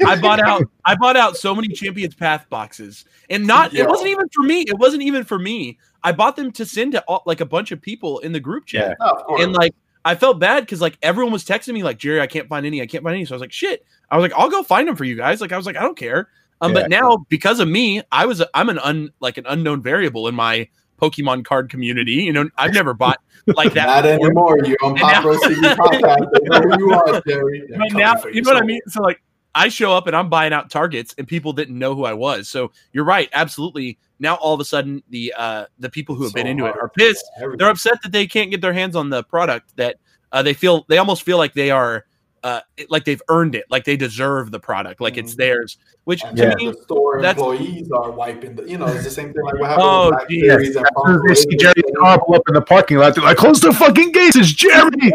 I bought out I bought out so many Champions Path boxes. And not Yeah. it wasn't even for me. It wasn't even for me. I bought them to send to all, like a bunch of people in the group chat. Course. And like I felt bad because like everyone was texting me like Jerry, I can't find any, I can't find any. So I was like, shit. I was like, I'll go find them for you guys. Like I was like, I don't care. Um, Yeah. but now because of me, I was a, I'm an un like an unknown variable in my Pokemon card community. You know, I've never bought like that. Not before. anymore. You're on Pop Roast TV podcast. Know you are, Jerry. They're [laughs] but now you know what I mean. So like, I show up and I'm buying out targets, and people didn't know who I was. So you're right, absolutely. Now all of a sudden, the uh the people who have been So into it are pissed. Everything. They're upset that they can't get their hands on the product that uh, they feel they almost feel like they are uh like they've earned it, like they deserve the product, like it's Mhm. theirs. Which And to Yeah. me, the store that's- employees are wiping the, you know, it's the same thing like what happened Oh, with Black geez. Series and As soon as they see Jerry's car pull up in the parking lot, they're like, "Close the fucking gates! It's Jerry!"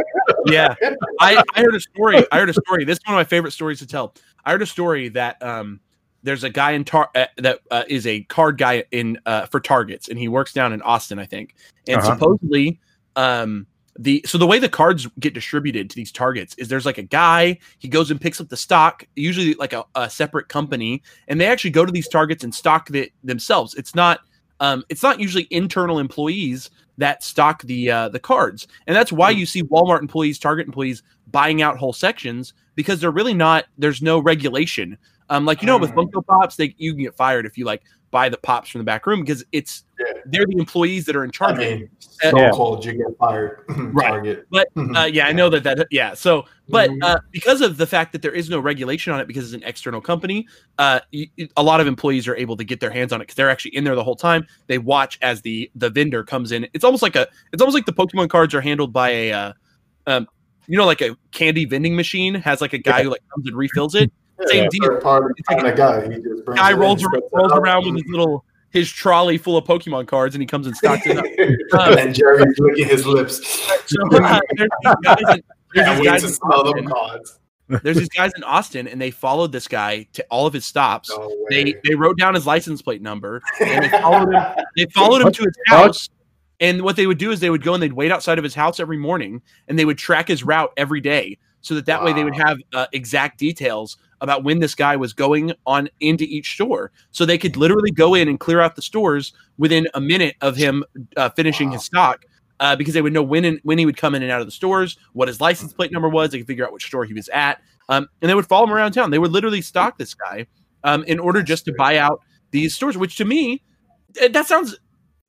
yeah I, I heard a story i heard a story this is one of my favorite stories to tell i heard a story that um there's a guy in tar uh, that uh, is a card guy in uh for targets and he works down in austin i think and Uh-huh. supposedly um the so the way the cards get distributed to these targets is there's like a guy he goes and picks up the stock usually like a, a separate company and they actually go to these targets and stock it themselves it's not um it's not usually internal employees that stock the uh, the cards, and that's why you see Walmart employees, Target employees buying out whole sections because they're really not. There's no regulation. Um, like you know, with Mm. Funko Pops, they you can get fired if you like buy the pops from the back room because it's Yeah. they're the employees that are in charge. of it. mean, Uh, so Yeah. cold, you get fired. [laughs] Right. Target. But [laughs] uh, yeah, I know that that yeah. So, but Mhm. uh, because of the fact that there is no regulation on it, because it's an external company, uh, y- y- a lot of employees are able to get their hands on it because they're actually in there the whole time. They watch as the the vendor comes in. It's almost like a it's almost like the Pokemon cards are handled by a uh, um, you know, like a candy vending machine has like a guy who like comes and refills it. Same Yeah, deal. party It's like kind of guy. He just Guy rolls ar- rolls around with his little his trolley full of Pokemon cards and he comes and stocks it up. [laughs] and then Jerry's licking his lips. [laughs] So uh, [laughs] there's these guys. In, there's these guys in Austin. cards. there's these guys in Austin, and they followed this guy to all of his stops. No They they wrote down his license plate number, and they followed him. They followed him to his house. And what they would do is they would go and they'd wait outside of his house every morning, and they would track his route every day, so that that way they would have uh, exact details about when this guy was going on into each store, so they could literally go in and clear out the stores within a minute of him uh, finishing his stock. Uh, because they would know when and when he would come in and out of the stores, what his license plate number was. They could figure out which store he was at, um, and they would follow him around town. They would literally stalk this guy um, in order just to buy out these stores. Which to me, eh, that sounds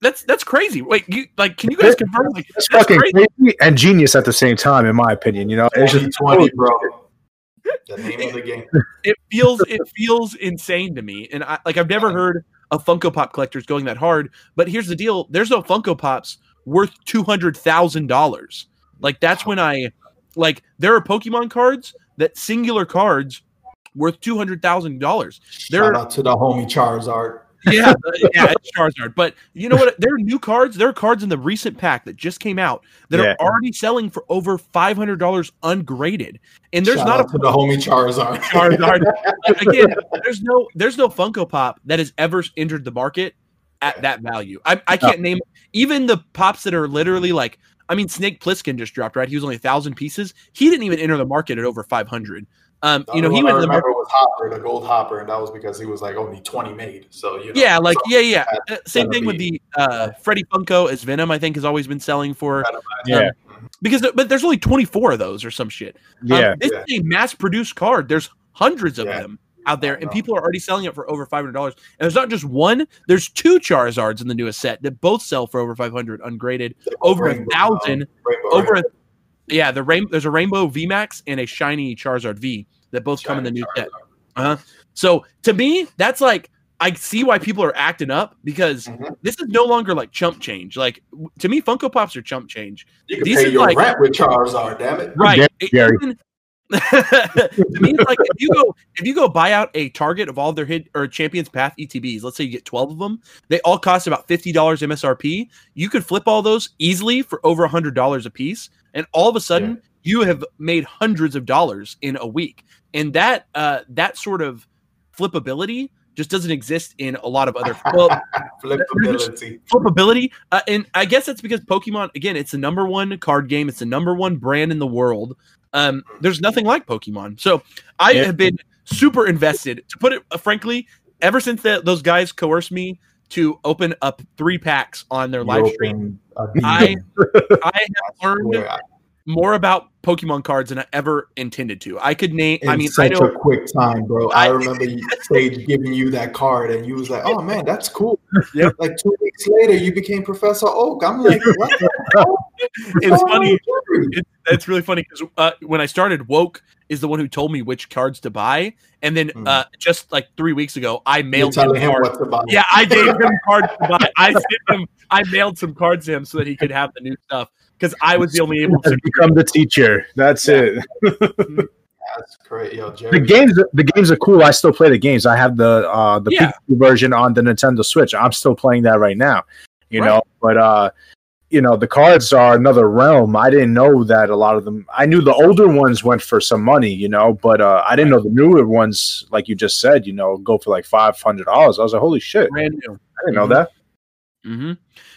that's that's crazy. Wait, you like? Can you guys confirm? Like, It's that's fucking crazy. crazy and genius at the same time, in my opinion. You know, it's just 2020, bro. The name of the game. [laughs] it feels it feels insane to me. And i like i've never heard of funko pop collectors going that hard but here's the deal. There's no funko pops worth $200000 like that's when i like there are pokemon cards that singular cards worth $200000 there Shout are out to the homie Charizard. Yeah, yeah, it's Charizard. But you know what? There are new cards. There are cards in the recent pack that just came out that Yeah. are already selling for over five hundred dollars ungraded. And there's Shout not a out to the homie Charizard. [laughs] Charizard. Again, there's no there's no Funko Pop that has ever entered the market at that value. I, I can't name even the pops that are literally like I mean Snake Plissken just dropped right. He was only a thousand pieces. He didn't even enter the market at over five hundred. Um, you know he went one to I the market. remember was Hopper, the gold Hopper, and that was because he was like only 20 made. So you know, Yeah, like so yeah, yeah. that- Uh, Same that'll thing with the uh, Freddy Funko as Venom. I think has always been selling for yeah, because but there's only 24 of those or some shit. Um, yeah. this Yeah. is a mass-produced card. There's hundreds of Yeah. them out there, and people are already selling it for over five hundred dollars. And there's not just one; there's two Charizards in the newest set that both sell for over five hundred ungraded, over Rainbow, a thousand, um, Rainbow, over a yeah. The rain there's a Rainbow VMAX and a shiny Charizard V that both come in the new set. Uh-huh. So to me, that's like I see why people are acting up because Mhm. this is no longer like chump change. Like to me, Funko Pops are chump change. You can These pay are your like- rent with Charizard, damn it. Right. Yeah, It- even- [laughs] to me, it's like if you go if you go buy out a Target of all their hit or Champions Path ETBs, let's say you get twelve of them, they all cost about fifty dollars MSRP. You could flip all those easily for over hundred dollars a piece, and all of a sudden you have made hundreds of dollars in a week. And that uh, that sort of flippability just doesn't exist in a lot of other. [laughs] Well, Flippability. [laughs] flippability. Uh, and I guess that's because Pokemon, again, it's the number one card game. It's the number one brand in the world. Um, there's nothing like Pokemon. So I Yeah. have been super invested. To put it uh, frankly, ever since that those guys coerced me to open up three packs on their live stream, I I have [laughs] learned Swear, more about Pokemon cards than I ever intended to. I could name. in I mean, I such know. a quick time, bro. I, I- remember Sage giving you that card, and you was like, "Oh man, that's cool." Yep. Like two weeks later, you became Professor Oak. I'm like, [laughs] "What?" It's funny. It, it's really funny because uh, when I started, Woke is the one who told me which cards to buy, and then Hmm. uh, just like three weeks ago, I mailed him him what to buy. Yeah, I gave him cards to buy. I sent him. I mailed some cards to him so that he could have the new stuff because I was the only able to. become the teacher. That's Yeah. it. That's great, yo, Jerry. The games, the games are cool. I still play the games. I have the uh the Yeah. Pikachu version on the Nintendo Switch. I'm still playing that right now. You Right. know, but uh, you know, the cards are another realm. I didn't know that a lot of them. I knew the older ones went for some money, you know, but uh, I didn't know the newer ones, like you just said, you know, go for like five hundred dollars. I was like, holy shit, Brand new. I didn't know that. hmm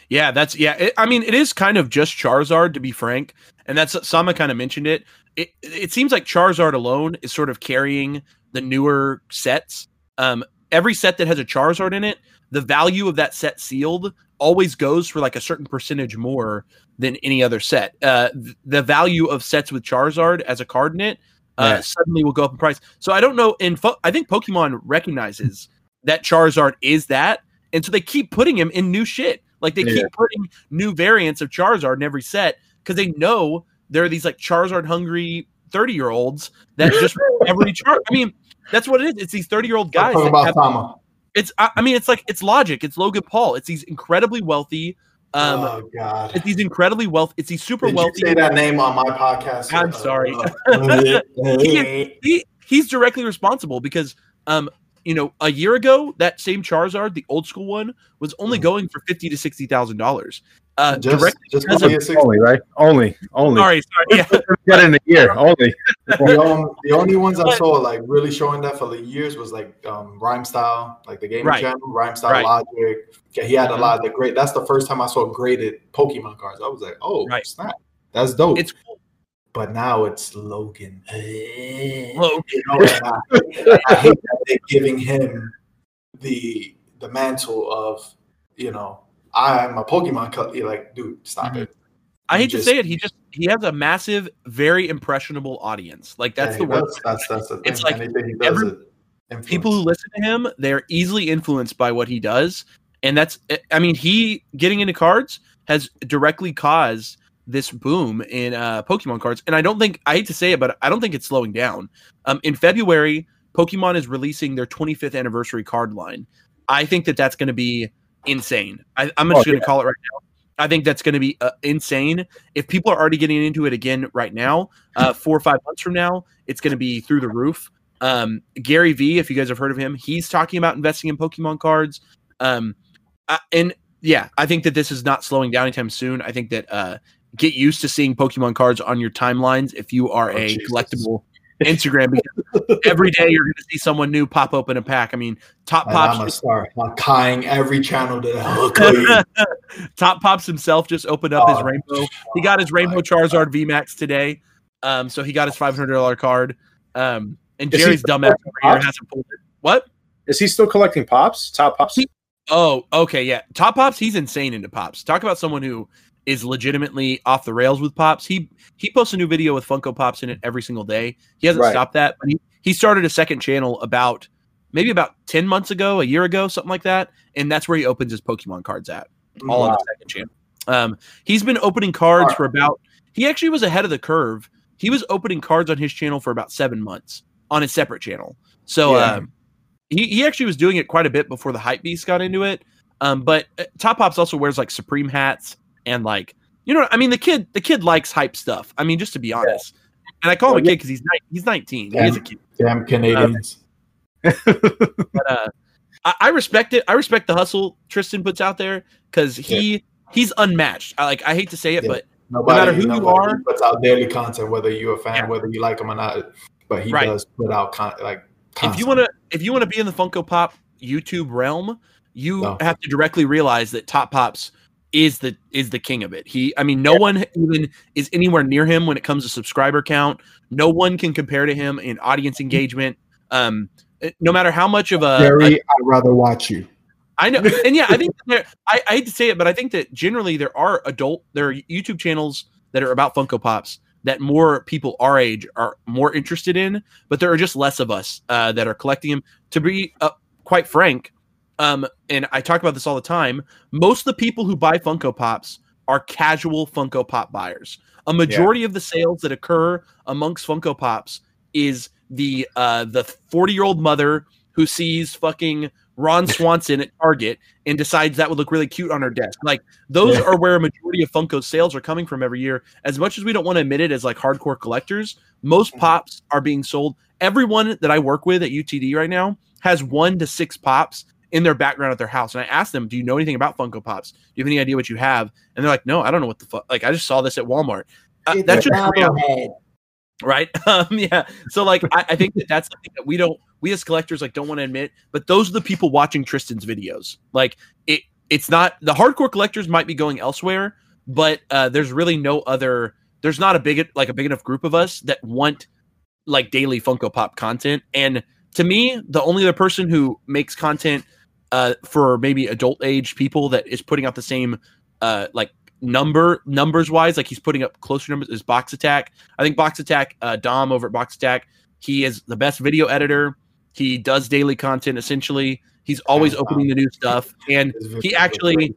Yeah, that's yeah. It, I mean, it is kind of just Charizard to be frank, and that's Sama kind of mentioned it. It it seems like Charizard alone is sort of carrying the newer sets. Um, every set that has a Charizard in it, the value of that set sealed always goes for like a certain percentage more than any other set. Uh, th- the value of sets with Charizard as a card in it uh, Yeah. suddenly will go up in price. So I don't know. In fo- I think Pokemon recognizes that Charizard is that, and so they keep putting him in new shit. Like they keep putting new variants of Charizard in every set because they know there are these like Charizard hungry 30 year olds that just [laughs] every char. I mean, that's what it is. It's these 30 year old guys. Talk that about have- Tama. it's I, I mean, it's like it's logic. It's Logan Paul. It's these incredibly wealthy. Um, oh God. it's these incredibly wealthy. It's these super Did wealthy. say that name on my podcast? I'm sorry. [laughs] [laughs] Uh, he he's directly responsible because um you know a year ago that same Charizard the old school one was only Mhm. going for fifty to sixty thousand dollars. Uh, just, directly just because because of- of Only right? Only, only. sorry, sorry, yeah, Get in a year. Only. the, only, the only ones I saw like really showing that for the years was like um, Rhyme Style, like the gaming Right. channel, Rhyme Style Right. Logic. Yeah, he had a Mhm. lot of the great. That's the first time I saw graded Pokemon cards. I was like, oh, Right. snap, that's dope. it's cool. But now it's Logan. Logan. You know, I, [laughs] I hate that they're giving him the the mantle of you know I'm a Pokemon. Co-. You're like, dude, stop Mhm. it. I hate to say it, he just he has a massive, very impressionable audience. Like that's Yeah, the he word. That's that's. It's like Anything he does, every- it people who listen to him they're easily influenced by what he does and that's i mean he getting into cards has directly caused this boom in uh pokemon cards and i don't think i hate to say it but i don't think it's slowing down um in february pokemon is releasing their 25th anniversary card line i think that that's going to be insane I, i'm just Oh, going to call it right now I think that's going to be uh, insane. If people are already getting into it again right now, uh, [laughs] four or five months from now, it's going to be through the roof. Um, Gary V, if you guys have heard of him, he's talking about investing in Pokemon cards. Um, I, and yeah, I think that this is not slowing down anytime soon. I think that uh, get used to seeing Pokemon cards on your timelines if you are Oh, a Jesus. collectible Instagram. Because [laughs] every day you're going to see someone new pop open a pack. I mean, Top And I'm Pops, gonna start every channel hook you. [laughs] Top Pops himself just opened up his Oh, rainbow. He got his Rainbow Charizard VMAX today. Um, so he got his five hundred dollar card. Um, and Is Jerry's dumbass over here hasn't pulled it. What? Is he still collecting pops? Top pops? He- Oh, okay, yeah. Top Pops, he's insane into Pops. Talk about someone who is legitimately off the rails with Pops. He he posts a new video with Funko Pops in it every single day. He hasn't Right. stopped that, but he, he started a second channel about maybe about 10 months ago, a year ago, something like that. And that's where he opens his Pokemon cards at. all on the second channel. Um, he's been opening cards for about. He actually was ahead of the curve. He was opening cards on his channel for about seven months on his separate channel. So Yeah. um, he he actually was doing it quite a bit before the hype beast got into it. Um, but uh, Top Pops also wears like Supreme hats and like you know I mean the kid the kid likes hype stuff. I mean just to be honest. And I call him Well, a kid because he's ni- he's 19. He is a kid. Damn Canadians. [laughs] But uh, I, I respect it. I respect the hustle Tristan puts out there because he he's unmatched. I like I hate to say it, Yeah. but nobody, matter who you are- puts out daily content, whether you're a fan, Yeah. whether you like him or not. But he Right. does put out con- like. if you want to if you want to be in the Funko Pop YouTube realm, you No. have to directly realize that Top Pops is the is the king of it. He I mean no one even is anywhere near him when it comes to subscriber count. No one can compare to him in audience engagement. Um eh, no matter how much of a, Jerry, I'd rather watch you. I know, and yeah, I think [laughs] there, I, I hate to say it, but I think that generally there are adult, there are YouTube channels that are about Funko Pops that more people our age are more interested in, but there are just less of us uh, that are collecting them. To be uh, quite frank, um, and I talk about this all the time, most of the people who buy Funko Pops are casual Funko Pop buyers. A majority of the sales that occur amongst Funko Pops is the uh, the forty year old mother who sees fucking Ron [laughs] Swanson at Target and decides that would look really cute on her desk. Like those Yeah. are where a majority of Funko sales are coming from every year. As much as we don't want to admit it as like hardcore collectors, most Mhm. pops are being sold. Everyone that I work with at UTD right now has one to six pops in their background at their house. And I asked them, "Do you know anything about Funko Pops? Do you have any idea what you have?" And they're like, "No, I don't know what the fuck. Like I just saw this at Walmart." Uh, that's just the right [laughs] um yeah so like I, I think that that's something that we don't we as collectors like don't want to admit but those are the people watching tristan's videos like it it's not the hardcore collectors might be going elsewhere but uh there's really no other there's not a big like a big enough group of us that want like daily funko pop content and to me the only other person who makes content uh for maybe adult age people that is putting out the same uh like number numbers wise like he's putting up closer numbers is box attack I think Box Attack, uh, Dom over at Box Attack, he is the best video editor. He does daily content essentially. He's always opening the new stuff, and he actually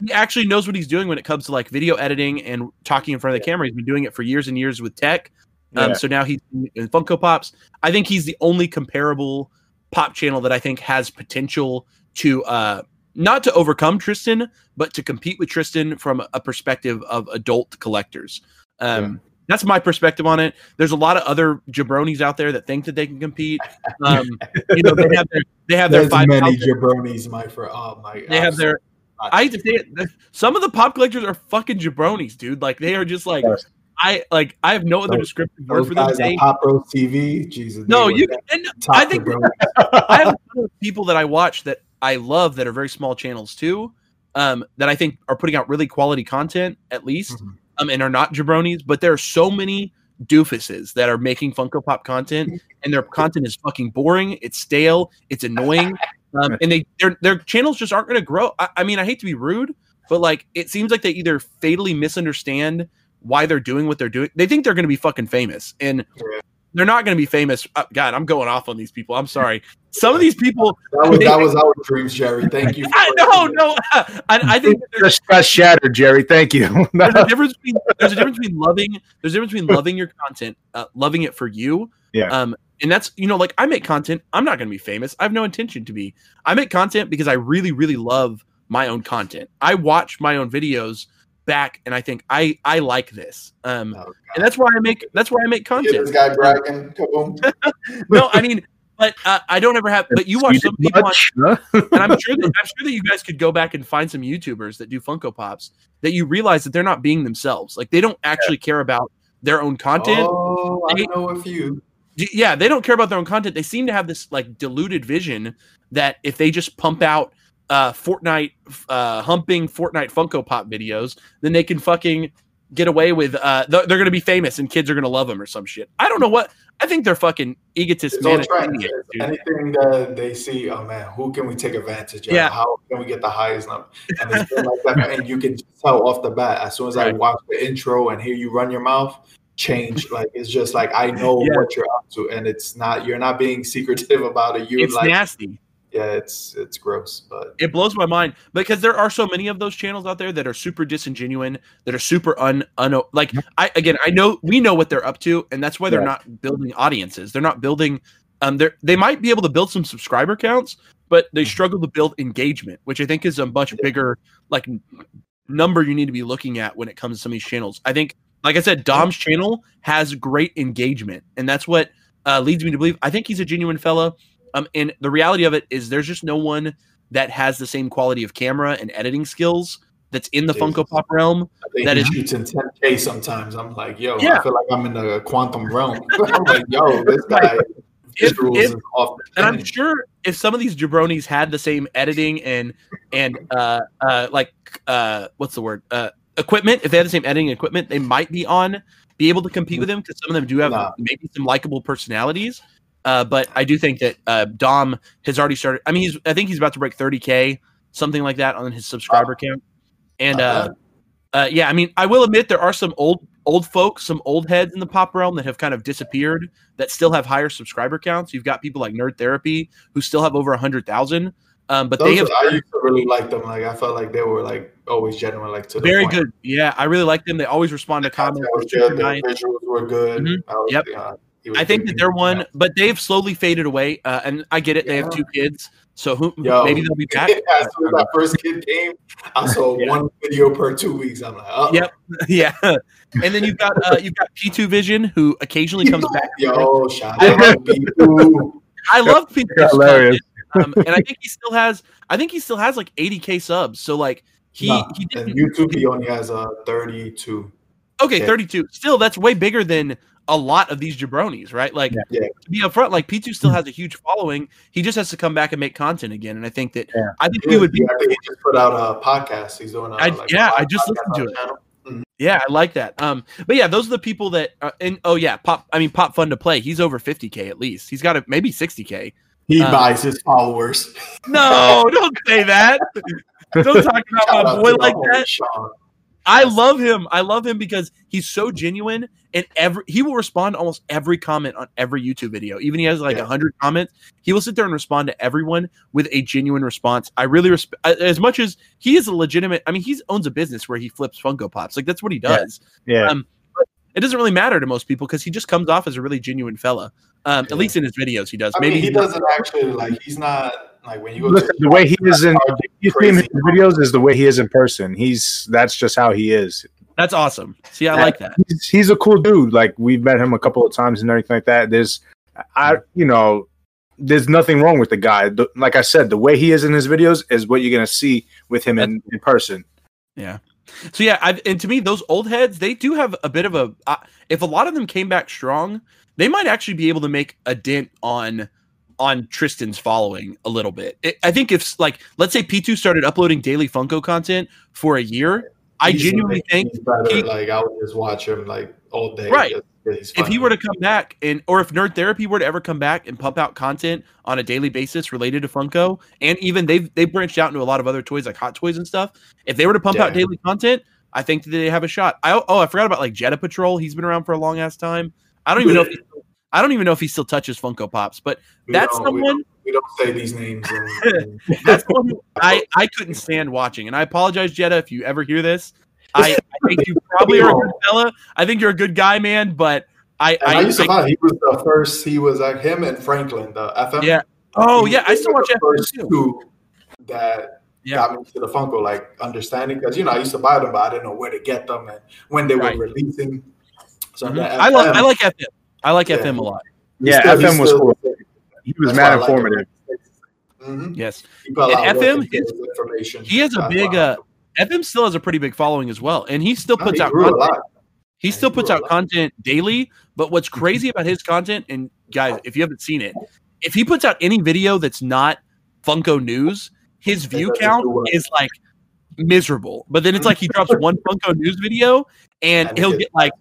he actually knows what he's doing when it comes to like video editing and talking in front of the camera. He's been doing it for years and years with tech. Um, Yeah. So now he's in Funko Pops. I think he's the only comparable pop channel that I think has potential to uh, not to overcome Tristan, but to compete with Tristan from a perspective of adult collectors. Um, That's my perspective on it. There's a lot of other jabronis out there that think that they can compete. Um, you know, they have their they have their five many jabronis, my for oh my. they have their I hate to say it, some of the pop collectors are fucking jabronis, dude. Like they are just like. I like I have no other Those- descriptive word for them. They, Pop TV. Jesus. no, you and I think. I have a ton of people that I watch that I love that are very small channels too. Um, that I think are putting out really quality content at least, Mhm. um, and are not jabronis. But there are so many doofuses that are making Funko Pop content, [laughs] and their content is fucking boring. It's stale. It's annoying, [laughs] um, and they their their channels just aren't going to grow. I, I mean, I hate to be rude, but like it seems like they either fatally misunderstand why they're doing what they're doing. They think they're going to be fucking famous, and. They're not going to be famous. Uh, God, I'm going off on these people. I'm sorry. Some of these people, That was that was [laughs] our dreams, Jerry. Thank you. I no, no. I, I think that there's, Just shattered, Jerry. Thank you. [laughs] there's a difference between there's a difference between loving there's a difference between loving your content, uh, loving it for you. Yeah. Um, and that's you know like I make content. I'm not going to be famous. I have no intention to be. I make content because I really really love my own content. I watch my own videos back and I think I I like this. Um, Oh, and that's why I make that's why I make God. Hear content. this guy bragging. [laughs] No, I mean, but uh, I don't ever have. But you watch some people on huh? and I'm sure that [laughs] I'm sure that you guys could go back and find some YouTubers that do Funko Pops that you realize that they're not being themselves. Like they don't actually care about their own content. Oh, I know a few. Yeah, they don't care about their own content. They seem to have this like diluted vision that if they just pump out uh Fortnite uh humping Fortnite Funko Pop videos, then they can fucking get away with uh th- they're gonna be famous and kids are gonna love them or some shit. I don't know what I think they're fucking egotists, man. Anything that they see, oh man, who can we take advantage of? Yeah. How can we get the highest number? And like that. And you can tell off the bat, as soon as I watch the intro and hear you run your mouth, change. Like it's just like I know Yeah. what you're up to. And it's not you're not being secretive [laughs] about it. You It's like nasty. Yeah, it's it's gross. But it blows my mind because there are so many of those channels out there that are super disingenuine that are super un, un like i again i know we know what they're up to and that's why they're Yeah. not building audiences they're not building um they're they might be able to build some subscriber counts but they struggle to build engagement which i think is a much Yeah. bigger like number you need to be looking at when it comes to some of these channels i think like i said dom's channel has great engagement and that's what uh, leads me to believe i think he's a genuine fella um, and the reality of it is there's just no one that has the same quality of camera and editing skills that's in the Jesus. Funko Pop realm. That is- shoots in 10K sometimes. I'm like, yo, Yeah. I feel like I'm in the quantum realm. [laughs] I'm like, yo, this guy If- if- is off And I'm sure if some of these jabronis had the same editing and and uh uh like uh what's the word uh equipment, if they had the same editing equipment, they might be on be able to compete with them because some of them do have Nah. maybe some likable personalities. Uh, but I do think that uh, Dom has already started. I mean, he's I think he's about to break 30k, something like that, on his subscriber count. And uh, uh, yeah, I mean, I will admit there are some old old folks, some old heads in the pop realm that have kind of disappeared that still have higher subscriber counts. You've got people like Nerd Therapy who still have over a hundred thousand, um, but they have. I used to really like them. Like I felt like they were like always genuine, like to the very point. good. Yeah, I really like them. They always respond to comments. Good. Nice. visuals were good. Mhm. I was- Yep. yeah, he was I think that they're one, but they've slowly faded away. Uh, and I get it; they have two kids, so who Yo. maybe they'll be [laughs] back. as soon as that first kid came, I saw [laughs] Yeah. one video per two weeks. I'm like, oh, Yep. [laughs] yeah, and then you've got uh, you've got P2 Vision who occasionally comes back. Yo, shout out to B2. I love P2 's Hilarious. um, and I think he still has. I think he still has like 80k subs. So like he Nah, he didn't. YouTube, he only has uh, 32. Okay, yeah. 32. Still, that's way bigger than a lot of these jabronis, right? Like Yeah. Yeah. to be upfront, like P2 still has a huge following. He just has to come back and make content again. And I think that Yeah. I think he would be I think he just put out a podcast. He's doing a, I- like, yeah, a I just podcast listened to it. the channel. Yeah, I like that. Um, but yeah, those are the people that. Uh, and oh yeah, pop. I mean, pop fun to play. He's over 50k at least. He's got a maybe 60k. He Uh, buys his followers. No, don't say that. [laughs] don't talk Shout about my boy like that. Sean. I love him. I love him because he's so genuine and every he will respond to almost every comment on every YouTube video. Even he has like a Yeah. hundred comments, he will sit there and respond to everyone with a genuine response. I really respect as much as he is a legitimate. I mean, he owns a business where he flips Funko Pops. Like that's what he does. Yeah. Um, it doesn't really matter to most people because he just comes off as a really genuine fella. Um, Yeah. At least in his videos, he does. I Maybe mean, he he's not- doesn't actually like. He's not like when you go Listen, to the way he is in you see him in Crazy. his videos is the way he is in person. He's that's just how he is. That's awesome. See, I like that. He's, he's a cool dude. Like we've met him a couple of times and everything like that. There's, I you know, there's nothing wrong with the guy. The- like I said, the way he is in his videos is what you're gonna see with him in, in person. Yeah. So yeah, I've, and to me, those old heads they do have a bit of a. Uh, if a lot of them came back strong, they might actually be able to make a dent on on Tristan's following a little bit. It, I think if like let's say P two started uploading daily Funko content for a year, I He's- genuinely think better. he- like I would just watch him like all day. Right. If he were to come back and or if Nerd Therapy were to ever come back and pump out content on a daily basis related to Funko, and even they've they've branched out into a lot of other toys like Hot Toys and stuff. If they were to pump out daily content, I think that they have a shot. I oh I forgot about like Jetta Patrol. He's been around for a long ass time. I don't even know if [laughs] he, I don't even know if he still touches Funko Pops, but We that's don't- we someone don't- We don't say these names. And, [laughs] and that's someone I I couldn't stand watching. And I apologize, Jetta, if you ever hear this. I, I think you probably are a good fella. I think you're a good guy, man. But I and I, I, used to find he was the first. He was like him and Franklin, the FM. Yeah. oh yeah, I still watch first too. two that Yeah. got me to the Funko, like understanding because you know I used to buy them, but I didn't know where to get them and when they Right. were releasing. So Mhm. that I like I like FM. I like Yeah. FM a lot. Yeah, still- FM was still- cool. He was that's mad why I like him. informative. Mhm. Yes, He a And FM is- his information. he has a big, uh. FM still has a pretty big following as well, and he still No, puts he out content. He still he puts out content daily. But what's crazy about his content, and guys, if you haven't seen it, if he puts out any video that's not Funko news, his view count is like miserable. But then it's like he [laughs] drops one Funko news video, and he'll get like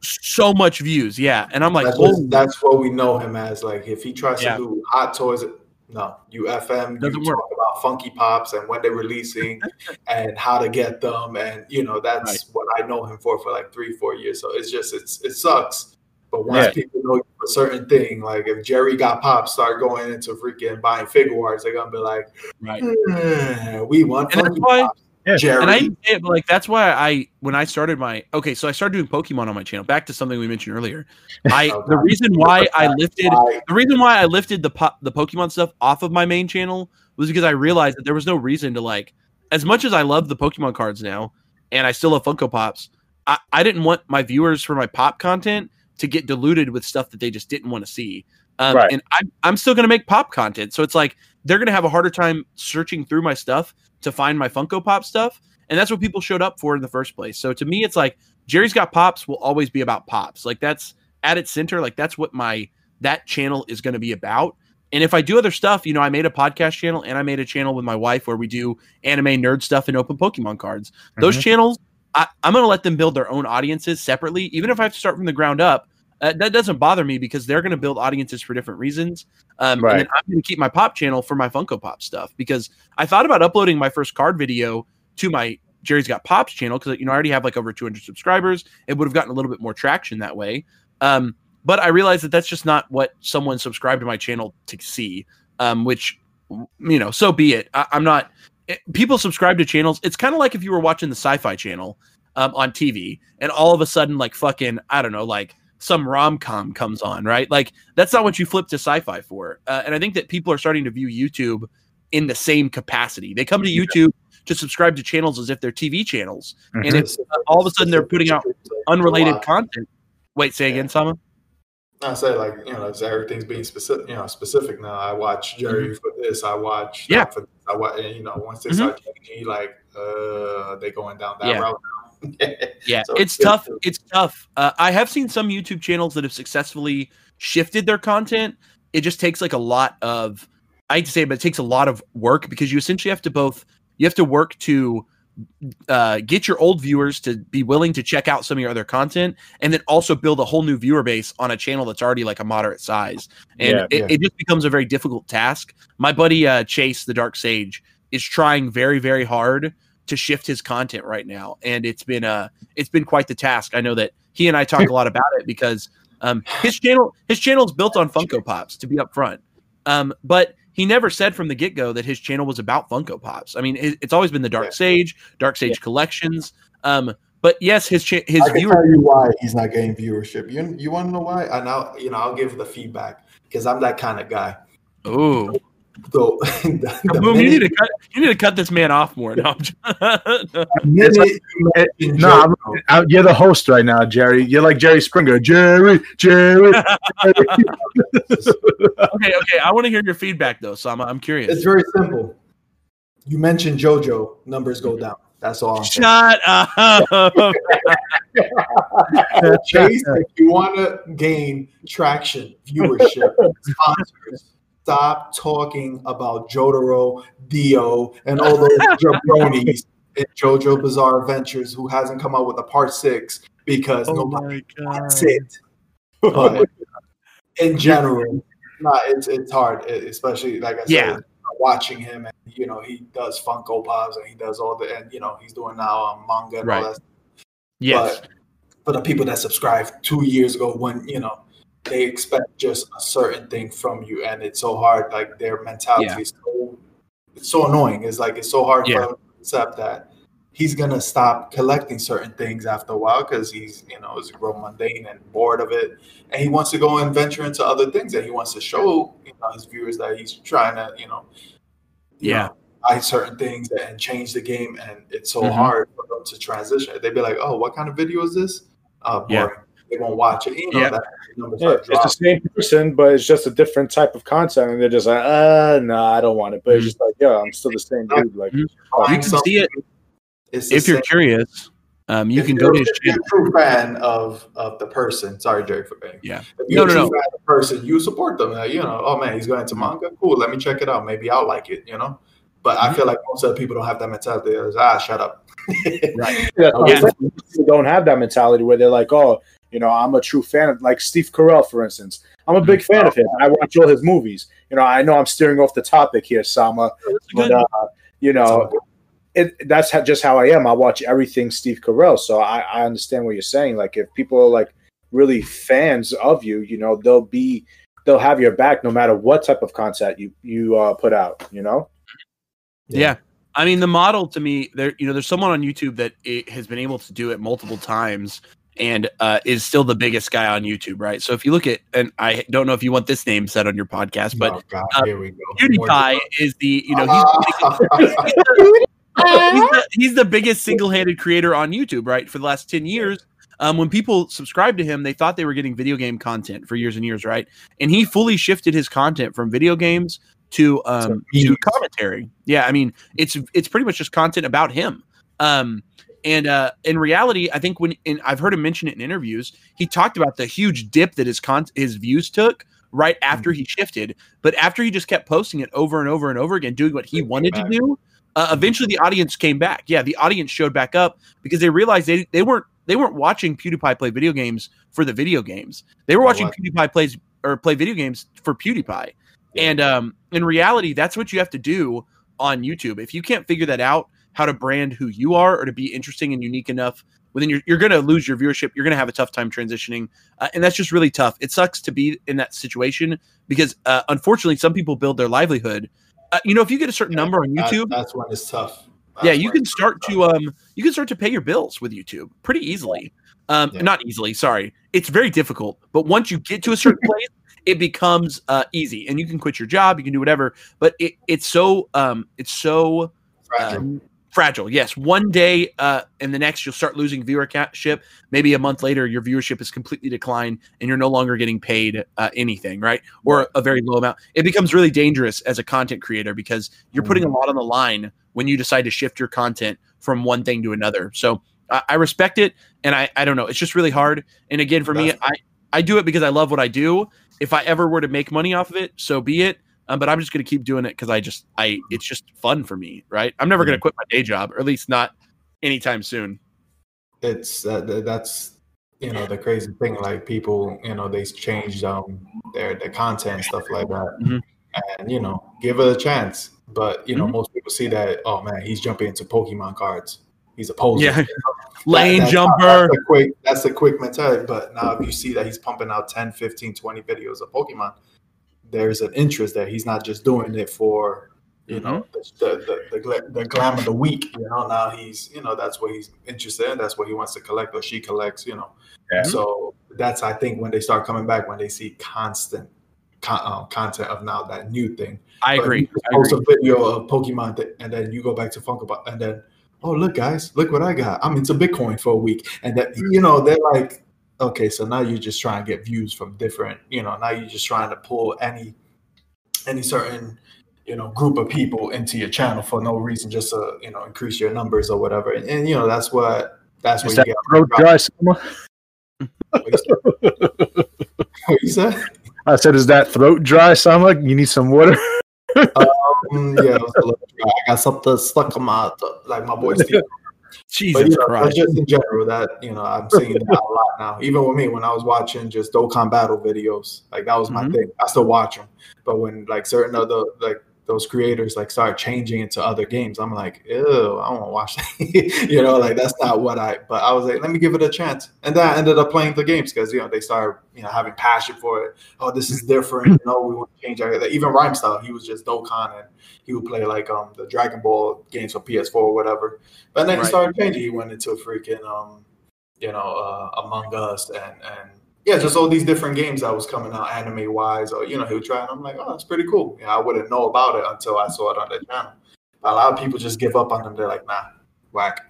so much views. Yeah, and I'm like, that's, what, that's what we know him as. Like if he tries Yeah. to do hot toys, no, you FM, Doesn't you work. talk about funky pops and when they're releasing [laughs] and how to get them, and you know that's Right. what I know him for for like three, four years. So it's just it's it sucks. But once Yeah. people know you for a certain thing, like if Jerry got pops, start going into freaking buying Figuarts, they're gonna be like, right. "Eh, we want And that's why- pops, Yeah. Jerry. And I didn't say it, but like that's why I when I started my okay, so I started doing Pokemon on my channel. Back to something we mentioned earlier. I Oh, [laughs] the reason why I lifted the reason why I lifted the po- the Pokemon stuff off of my main channel was because I realized that there was no reason to like as much as I love the Pokemon cards now and I still love Funko Pops. I, I didn't want my viewers for my pop content to get diluted with stuff that they just didn't want to see. Um, Right. And I'm, I'm still going to make pop content. So it's like they're going to have a harder time searching through my stuff to find my Funko Pop stuff. And that's what people showed up for in the first place. So to me, it's like Jerry's Got Pops will always be about pops. Like that's at its center. Like that's what my that channel is going to be about. And if I do other stuff, you know, I made a podcast channel and I made a channel with my wife where we do anime nerd stuff and open Pokemon cards. Those Mhm. channels, I, I'm going to let them build their own audiences separately, even if I have to start from the ground up. Uh, that doesn't bother me because they're going to build audiences for different reasons. Um, Right. And then I'm going to keep my pop channel for my Funko Pop stuff because I thought about uploading my first card video to my Jerry's Got Pops channel because you know I already have like over 200 subscribers. It would have gotten a little bit more traction that way. Um, but I realized that that's just not what someone subscribed to my channel to see. Um, which you know, so be it. I, I'm not. It, people subscribe to channels. It's kind of like if you were watching the Sci-Fi Channel um, on TV, and all of a sudden, like fucking, I don't know, like some rom com comes on, right? Like that's not what you flip to Sci-Fi for. Uh, and I think that people are starting to view YouTube in the same capacity. They come to YouTube to subscribe to channels as if they're TV channels, and Mhm. if uh, all of a sudden they're putting out unrelated content. Wait, say again, Sama. I say like you know, everything's being specific. You know, specific now. I watch Jerry for this. I watch Mm-hmm. Yeah. for this. I watch. And, you know, once they Mhm. start changing, like uh, they going down that Yeah. route. now. [laughs] Yeah, So it's it's tough. to- It's tough. Uh, I have seen some YouTube channels that have successfully shifted their content. It just takes like a lot of, I hate to say it, but it takes a lot of work because you essentially have to both, you have to work to uh, get your old viewers to be willing to check out some of your other content and then also build a whole new viewer base on a channel that's already like a moderate size. And Yeah, it, yeah. it just becomes a very difficult task. My buddy uh, Chase, the Dark Sage, is trying very, very hard to shift his content right now, and it's been uh it's been quite the task. I know that he and I talk a lot about it because um his channel his channel is built on Funko Pops to be upfront, um but he never said from the get go that his channel was about Funko Pops. I mean, it, it's always been the Dark Sage, Dark Sage collections. Um, but yes, his cha- his can tell you why he's not getting viewership. You you want to know why? And I'll you know I'll give the feedback because I'm that kind of guy. Oh, So the, [laughs] the Boom, you need to cut. You need to cut this man off more. [laughs] No, I'm just- the minute you It- mention no, I'm- JoJo, you're the host right now, Jerry. You're like Jerry Springer. Jerry, Jerry. [laughs] okay, okay. I want to hear your feedback though, so I'm, I'm curious. it's very simple. You mentioned JoJo, numbers go mhm. down. That's all. I'm saying. Shut up. Chase, if you want to gain traction, viewership, sponsors, stop talking about Jotaro, Dio, and all those [laughs] jabronis in JoJo Bizarre Adventures who hasn't come out with a part six because oh nobody wants it. But [laughs] in general, nah, it's it's hard, especially like I said, Yeah. watching him and you know he does Funko Pops and he does all the and you know he's doing now um, manga and Right. all that Yes. but for the people that subscribed two years ago, when you know they expect just a certain thing from you, and it's so hard. Like their mentality Yeah. is so it's so annoying. It's like it's so hard Yeah. for them to accept that he's gonna stop collecting certain things after a while because he's you know is grown mundane and bored of it, and he wants to go and venture into other things, and he wants to show you know his viewers that he's trying to you know you Yeah. know, buy certain things and change the game, and it's so Mhm. hard for them to transition. They'd be like, "Oh, what kind of video is this?" Uh, boring. Yeah. They won't watch it. You know Yeah. that Yeah, it's the same person, but it's just a different type of content, and they're just like, uh, no, I don't want it. But it's just like, yeah, I'm still the same dude. Like, Mhm. You can see it it's if you're same- curious. Um, you if can you're- go to his if you're channel. a true fan of of the person. Sorry, Jerry, for being. Yeah. If you're No, a no, true no. fan of the person, you support them. Like, you know, oh man, he's going to manga. Cool. Let me check it out. Maybe I'll like it. You know. But I Mhm. feel like most of the people don't have that mentality. It's, ah, shut up. Right. yeah, [laughs] Yeah. people don't have that mentality where they're like, oh, you know, I'm a true fan of like Steve Carell, for instance. I'm a big fan of him. I watch all his movies. You know, I know I'm steering off the topic here, Sama, but uh, you know, it, that's how, just how I am. I watch everything Steve Carell, so I, I understand what you're saying. Like, if people are like really fans of you, you know, they'll be they'll have your back no matter what type of content you you uh, put out. You know, Yeah. I mean, the model to me, there, you know, there's someone on YouTube that it has been able to do it multiple times and uh, is still the biggest guy on YouTube, right? So if you look at, and I don't know if you want this name said on your podcast, but oh, God, uh, here we go. PewDiePie is the, you know, he's, Ah. he's, the, [laughs] he's, the, he's the biggest single-handed creator on YouTube, right? For the last 10 years. Um, when people subscribed to him, they thought they were getting video game content for years and years, right? And he fully shifted his content from video games to um to commentary. Yeah, I mean, it's it's pretty much just content about him. Um and uh in reality, I think when I've heard him mention it in interviews, he talked about the huge dip that his con his views took right after he shifted. But after he just kept posting it over and over and over again, doing what he wanted to do, uh, eventually the audience came back. Yeah, the audience showed back up because they realized they, they weren't they weren't watching PewDiePie play video games for the video games. They were watching? PewDiePie plays or play video games for PewDiePie. And um, in reality, that's what you have to do on YouTube. If you can't figure that out, how to brand who you are or to be interesting and unique enough, well, then you're, you're going to lose your viewership. You're going to have a tough time transitioning. Uh, and that's just really tough. It sucks to be in that situation because uh, unfortunately, some people build their livelihood. Uh, you know, if you get a certain number on That- YouTube, that's when it's tough. yeah, you can start to um you can start to pay your bills with YouTube pretty easily. Um Yeah. not easily, sorry. It's very difficult, but once you get to a certain [laughs] place, it becomes uh easy and you can quit your job, you can do whatever, but it, it's so um it's so. Fragile. Yes, one day uh and the next you'll start losing viewership. Maybe a month later your viewership is completely declined and you're no longer getting paid uh, anything, right? Or a very low amount. It becomes really dangerous as a content creator because you're putting a lot on the line when you decide to shift your content from one thing to another. So I, I respect it, and I I don't know. It's just really hard. And again, for me, I I do it because I love what I do. If I ever were to make money off of it, so be it. Um, but I'm just going to keep doing it because I just I it's just fun for me, right? I'm never going to quit my day job, or at least not anytime soon. it's uh, that's you know the crazy thing like people you know they changed um their their content stuff like that Mhm. and you know, give it a chance. But you know, Mhm. most people see that. Oh man, he's jumping into Pokemon cards. He's a poser. Yeah. [laughs] Lane that's- jumper. That's a quick. That's a quick mentality. But now, if you see that he's pumping out 10, 15, 20 videos of Pokemon, there's an interest there. He's not just doing it for you know the, the, the, the glam of the week. You know, now he's you know that's what he's interested in. That's what he wants to collect or she collects. You know, Yeah. so that's I think when they start coming back when they see constant con- um, content of now that new thing. I But agree. I post agree. a video of Pokemon th- and then you go back to Funko and then oh look guys look what I got I'm into Bitcoin for a week and that you know they're like okay so now you're just trying to get views from different you know now you're just trying to pull any any certain you know group of people into your channel for no reason just to you know increase your numbers or whatever and, and you know that's what that's what that you throat get [laughs] what you said I said, is that throat dry, Selma? You need some water? Mm, yeah it was a little dry. I got something stuck on my like my boy Steve [laughs] Jesus but, you know, Christ. just in general, that you know, I'm seeing that a lot now. Even with me, when I was watching just Dokkan battle videos, like that was my Mhm. thing. I still watch them, but when like certain other like those creators like start changing into other games, I'm like, ew, I don't want to watch that. [laughs] you know, like that's not what I. But I was like, let me give it a chance, and then I ended up playing the games because you know they started you know having passion for it. Oh, this is different. You know, we want to change our even rhyme style. He was just Dokkan and he would play like um the Dragon Ball games for PS4 or whatever. But then Right. he started changing. He went into freaking um, you know, uh, Among Us and and yeah, just all these different games that was coming out anime wise, or you know, he would try and I'm like, oh, that's pretty cool. Yeah, I wouldn't know about it until I saw it on the channel. A lot of people just give up on them. They're like, nah, whack.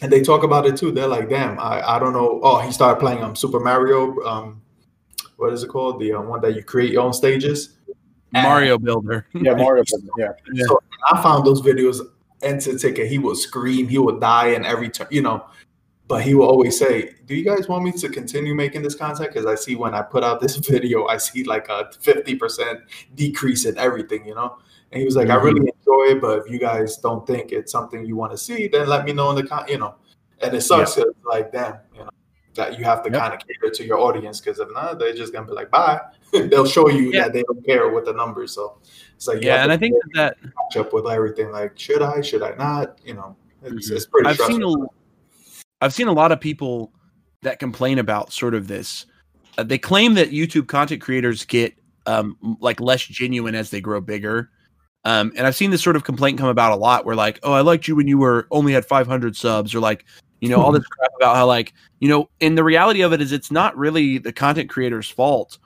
And they talk about it too. They're like, damn, I, I don't know. Oh, he started playing um Super Mario. Um, what is it called? The um, one that you create your own stages. And- Mario Builder. [laughs] yeah, Mario. Yeah. [laughs] Yeah. So I found those videos entertaining. He would scream, he would die in every turn, you know. But he will always say, "Do you guys want me to continue making this content? Because I see when I put out this [laughs] video, I see like a fifty percent decrease in everything, you know." And he was like, "I really enjoy it, but if you guys don't think it's something you want to see, then let me know in the con, you know." And it sucks, 'cause, like, damn, you know, that you have to Yep. kind of cater to your audience because if not, they're just gonna be like, "Bye." [laughs] They'll show you Yeah. that they don't care with the numbers. So it's like, Yeah, and I think that, that catch up with everything. Like, should I? Should I not? You know, it's, Mhm. it's pretty. I've seen stressful. a, I've seen a lot of people that complain about sort of this. Uh, they claim that YouTube content creators get um, like less genuine as they grow bigger. Um, and I've seen this sort of complaint come about a lot where like, oh, I liked you when you were only had 500 subs or like, you know, all this [laughs] crap about how like, you know, and the reality of it is it's not really the content creator's fault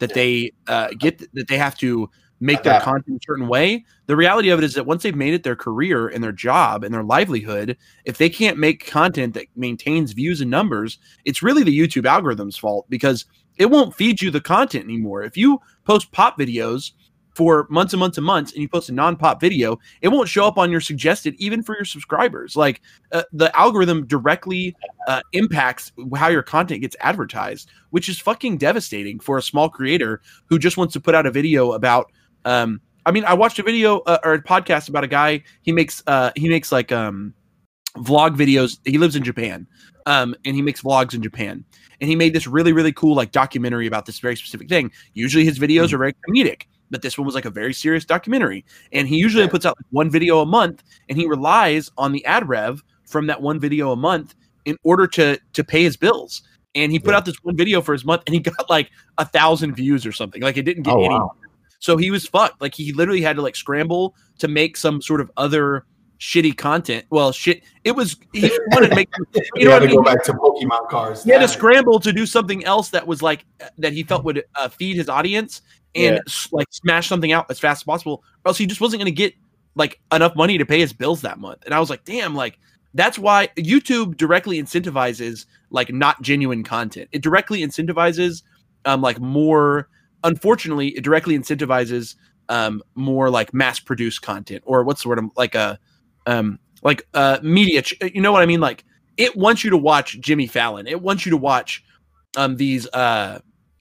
that they uh, get that they have to make their content a certain way. The reality of it is that once they've made it their career and their job and their livelihood, if they can't make content that maintains views and numbers, it's really the YouTube algorithm's fault because it won't feed you the content anymore. If you post pop videos for months and months and months and you post a non-pop video, it won't show up on your suggested even for your subscribers. Like uh, the algorithm directly uh, impacts how your content gets advertised, which is fucking devastating for a small creator who just wants to put out a video about um I mean, I watched a video uh, or a podcast about a guy. He makes uh he makes like um vlog videos. He lives in Japan, um, and he makes vlogs in Japan. And he made this really really cool like documentary about this very specific thing. Usually his videos are very comedic, but this one was like a very serious documentary. And he usually Yeah. puts out like, one video a month, and he relies on the ad rev from that one video a month in order to to pay his bills. And he put Yeah. out this one video for his month, and he got like a thousand views or something. Like it didn't get Oh, any wow. So he was fucked. Like he literally had to like scramble to make some sort of other shitty content. Well, shit. It was he [laughs] wanted to make you You, know got what I to go back to Pokemon cards. He had to scramble to do something else that was like that he felt would uh, feed his audience and Yeah. like smash something out as fast as possible, or else he just wasn't going to get like enough money to pay his bills that month. And I was like, damn, like that's why YouTube directly incentivizes like not genuine content. It directly incentivizes um like more. Unfortunately, it directly incentivizes um more like mass produced content or what's the word? Like a um like uh media. Ch- you know what I mean? Like it wants you to watch Jimmy Fallon. It wants you to watch um these uh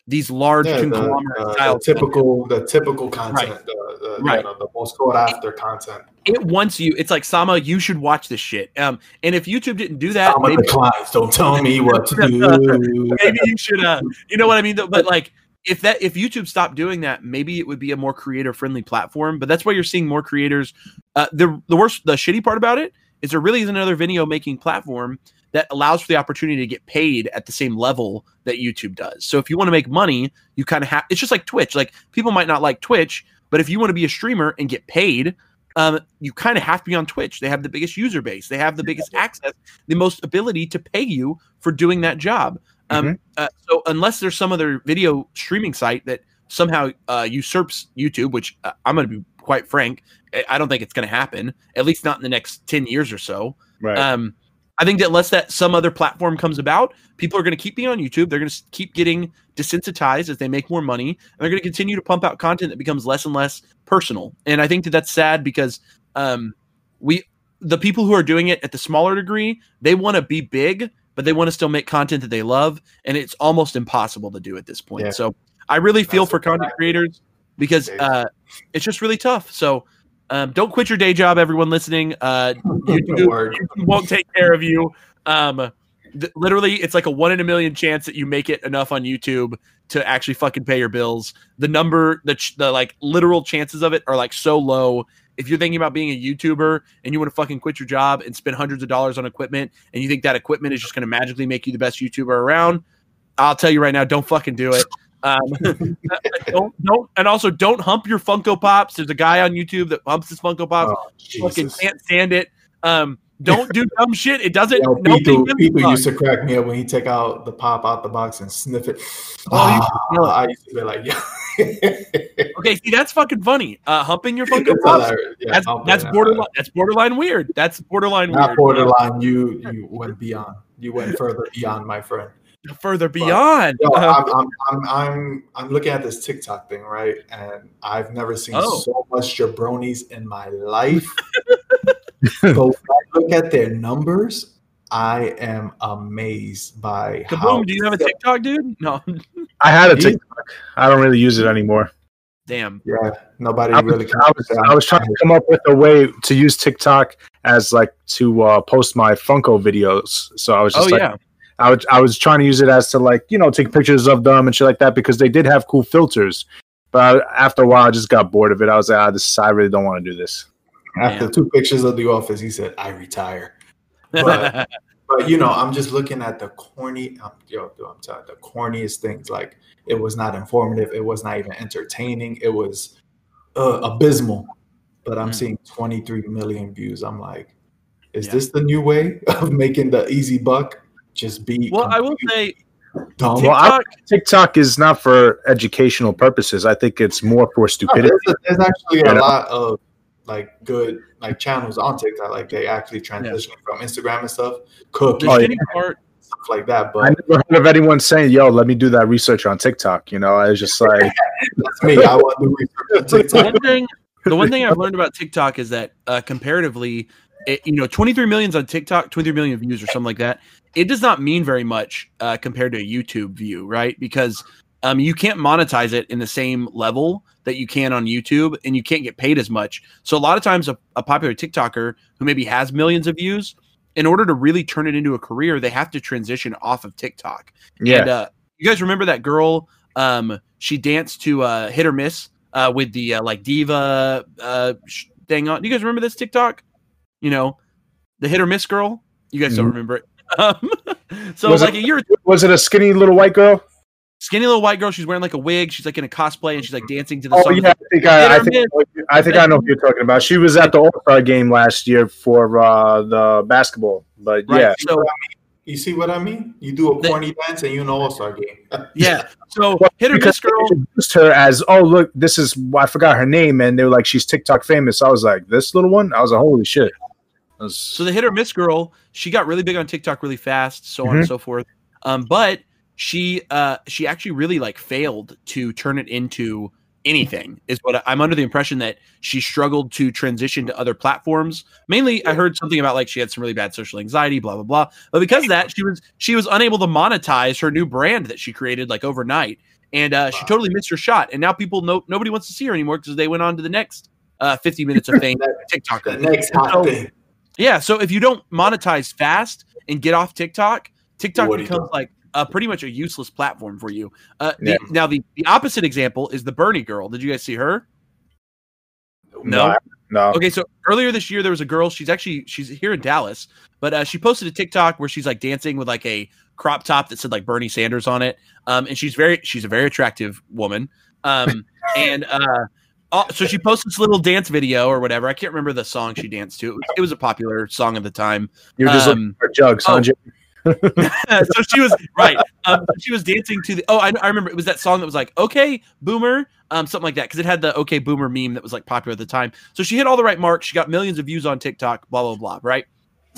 these large Yeah, the, conglomerate uh, style the typical, the typical content, Right. the, the, Right. you know, the most sought after content. it wants you it's like sama you should watch this shit um and if youtube didn't do that I'm maybe, declines. Don't tell me what to [laughs] do. maybe you should uh you know what i mean but like if that if YouTube stopped doing that, maybe it would be a more creator friendly platform. But that's why you're seeing more creators. Uh, the the worst, the shitty part about it is there really is another video making platform that allows for the opportunity to get paid at the same level that YouTube does. So if you want to make money, you kind of have. It's just like Twitch. Like people might not like Twitch, but if you want to be a streamer and get paid, um, you kind of have to be on Twitch. They have the biggest user base. They have the biggest access, the most ability to pay you for doing that job. Um, Mm-hmm. uh, so unless there's some other video streaming site that somehow uh, usurps YouTube, which uh, I'm going to be quite frank, I- don't think it's going to happen. At least not in the next ten years or so. Right. Um, I think that unless that some other platform comes about, people are going to keep being on YouTube. They're going to keep getting desensitized as they make more money, and they're going to continue to pump out content that becomes less and less personal. And I think that that's sad because um, we, the people who are doing it at the smaller degree, they want to be big, but they want to still make content that they love, and it's almost impossible to do at this point. Yeah. So I really feel That's for content creators because uh, it's just really tough. So. Um, don't quit your day job, everyone listening. Uh, [laughs] YouTube, YouTube won't take care of you. Um, th- literally, it's like a one in a million chance that you make it enough on YouTube to actually fucking pay your bills. The number, the ch- the like literal chances of it are like so low. If you're thinking about being a YouTuber and you want to fucking quit your job and spend hundreds of dollars on equipment, and you think that equipment is just going to magically make you the best YouTuber around, I'll tell you right now, don't fucking do it. Um, [laughs] don't, don't, and also don't hump your Funko Pops. There's a guy on YouTube that humps his Funko Pops Oh, fucking can't stand it. Um, don't do dumb shit. It doesn't. Yo, people, people used to crack me up when he take out the pop out the box and sniff it. Oh, you Ah. I used to be like, yeah. Okay, see that's fucking funny. Uh, humping your That's Pops. Yeah, That's that's borderline. That's borderline weird. That's borderline Not weird. borderline. You you went beyond. You went further beyond, my friend. Further beyond. Yo, Uh, I'm, I'm, I'm, I'm, I'm looking at this TikTok thing, right? And I've never seen Oh. so much jabronis in my life. [laughs] but I look at their numbers, I am amazed by how. Kaboom! Do you have a TikTok, dude? No. [laughs] I had a TikTok. I don't really use it anymore. Damn. Yeah, nobody I was, really. I was, I was trying to come up with a way to use TikTok as like to uh, post my Funko videos. So I was Oh just like, yeah. I was I was trying to use it as to like you know take pictures of them and shit like that because they did have cool filters. But I, after a while, I just got bored of it. I was like, ah, this I really don't want to do this. After Yeah. two pictures of the office, he said, "I retire." But- [laughs] But you know, I'm just looking at the corny. Um, yo, dude, I'm telling the corniest things. Like it was not informative. It was not even entertaining. It was uh, abysmal. But I'm Mm. seeing 23 million views. I'm like, is Yeah. this the new way [laughs] of making the easy buck? Just be. well, I will say dumb. Well, I- TikTok. TikTok is not for educational purposes. I think it's more for No, stupidity. there's, there's actually a know? lot of like good like channels on TikTok. Like they actually transition from Instagram and stuff, cooking The Oh, shitty part. stuff like that. But I never heard of anyone saying, "Yo, let me do that research on TikTok." You know, I was just like, [laughs] that's me. I want to do research on [laughs] the TikTok. one thing the one thing I've learned about TikTok is that uh, comparatively, it, you know, 23 millions on TikTok, 23 million views or something like that. It does not mean very much uh, compared to a YouTube view, right? Because um, you can't monetize it in the same level that you can on YouTube, and you can't get paid as much. So a lot of times, a, a popular TikToker who maybe has millions of views, in order to really turn it into a career, they have to transition off of TikTok. "Yeah, And uh, you guys remember that girl? Um, she danced to uh, "Hit or Miss" uh, with the uh, like diva uh, sh- thing on. Do you guys remember this TikTok? You know, the "Hit or Miss" girl. You guys don't Mhm. remember it. [laughs] Um, [laughs] so Was it- like a year, was it a skinny little white girl?" Skinny little white girl. She's wearing like a wig. She's like in a cosplay and she's like dancing to the Oh song. yeah, I think I, I think I think I know what you're talking about. She was at the All Star game last year for uh, the basketball, but Right. yeah, So You see what I mean? You do a The- corny dance and you know All Star game. [laughs] yeah. So Well, hit or because miss girl. introduced her as, oh look, this is I forgot her name, and they were like, she's TikTok famous. I was like, this little one. I was like, holy shit. Was- So the hit or miss girl, she got really big on TikTok really fast, so on and Mhm. so forth. Um, but she uh she actually really like failed to turn it into anything is what I'm under the impression that she struggled to transition to other platforms. Mainly I heard something about like she had some really bad social anxiety, blah blah blah. But because of that, she was she was unable to monetize her new brand that she created like overnight. And uh, she totally missed her shot. And now people know nobody wants to see her anymore because they went on to the next uh, 50 minutes of fame [laughs] TikTok. Next hot So- thing. Yeah, so if you don't monetize fast and get off TikTok, TikTok What becomes like uh, pretty much a useless platform for you. Uh, the, Now the, the opposite example is the Bernie girl. Did you guys see her? No. no. Okay, so earlier this year there was a girl. She's actually she's here in Dallas, but uh, she posted a TikTok where she's like dancing with like a crop top that said like Bernie Sanders on it. Um, and she's very she's a very attractive woman. Um, [laughs] and uh, uh, so she posted this little dance video or whatever. I can't remember the song she danced to. It was, it was a popular song at the time. You're just looking Um, for jugs, oh. huh? [laughs] so she was right. Um, she was dancing to the. Oh, I, I remember it was that song that was like "Okay, Boomer," um, something like that, because it had the "Okay, Boomer" meme that was like popular at the time. So she hit all the right marks. She got millions of views on TikTok. Blah blah blah. Right,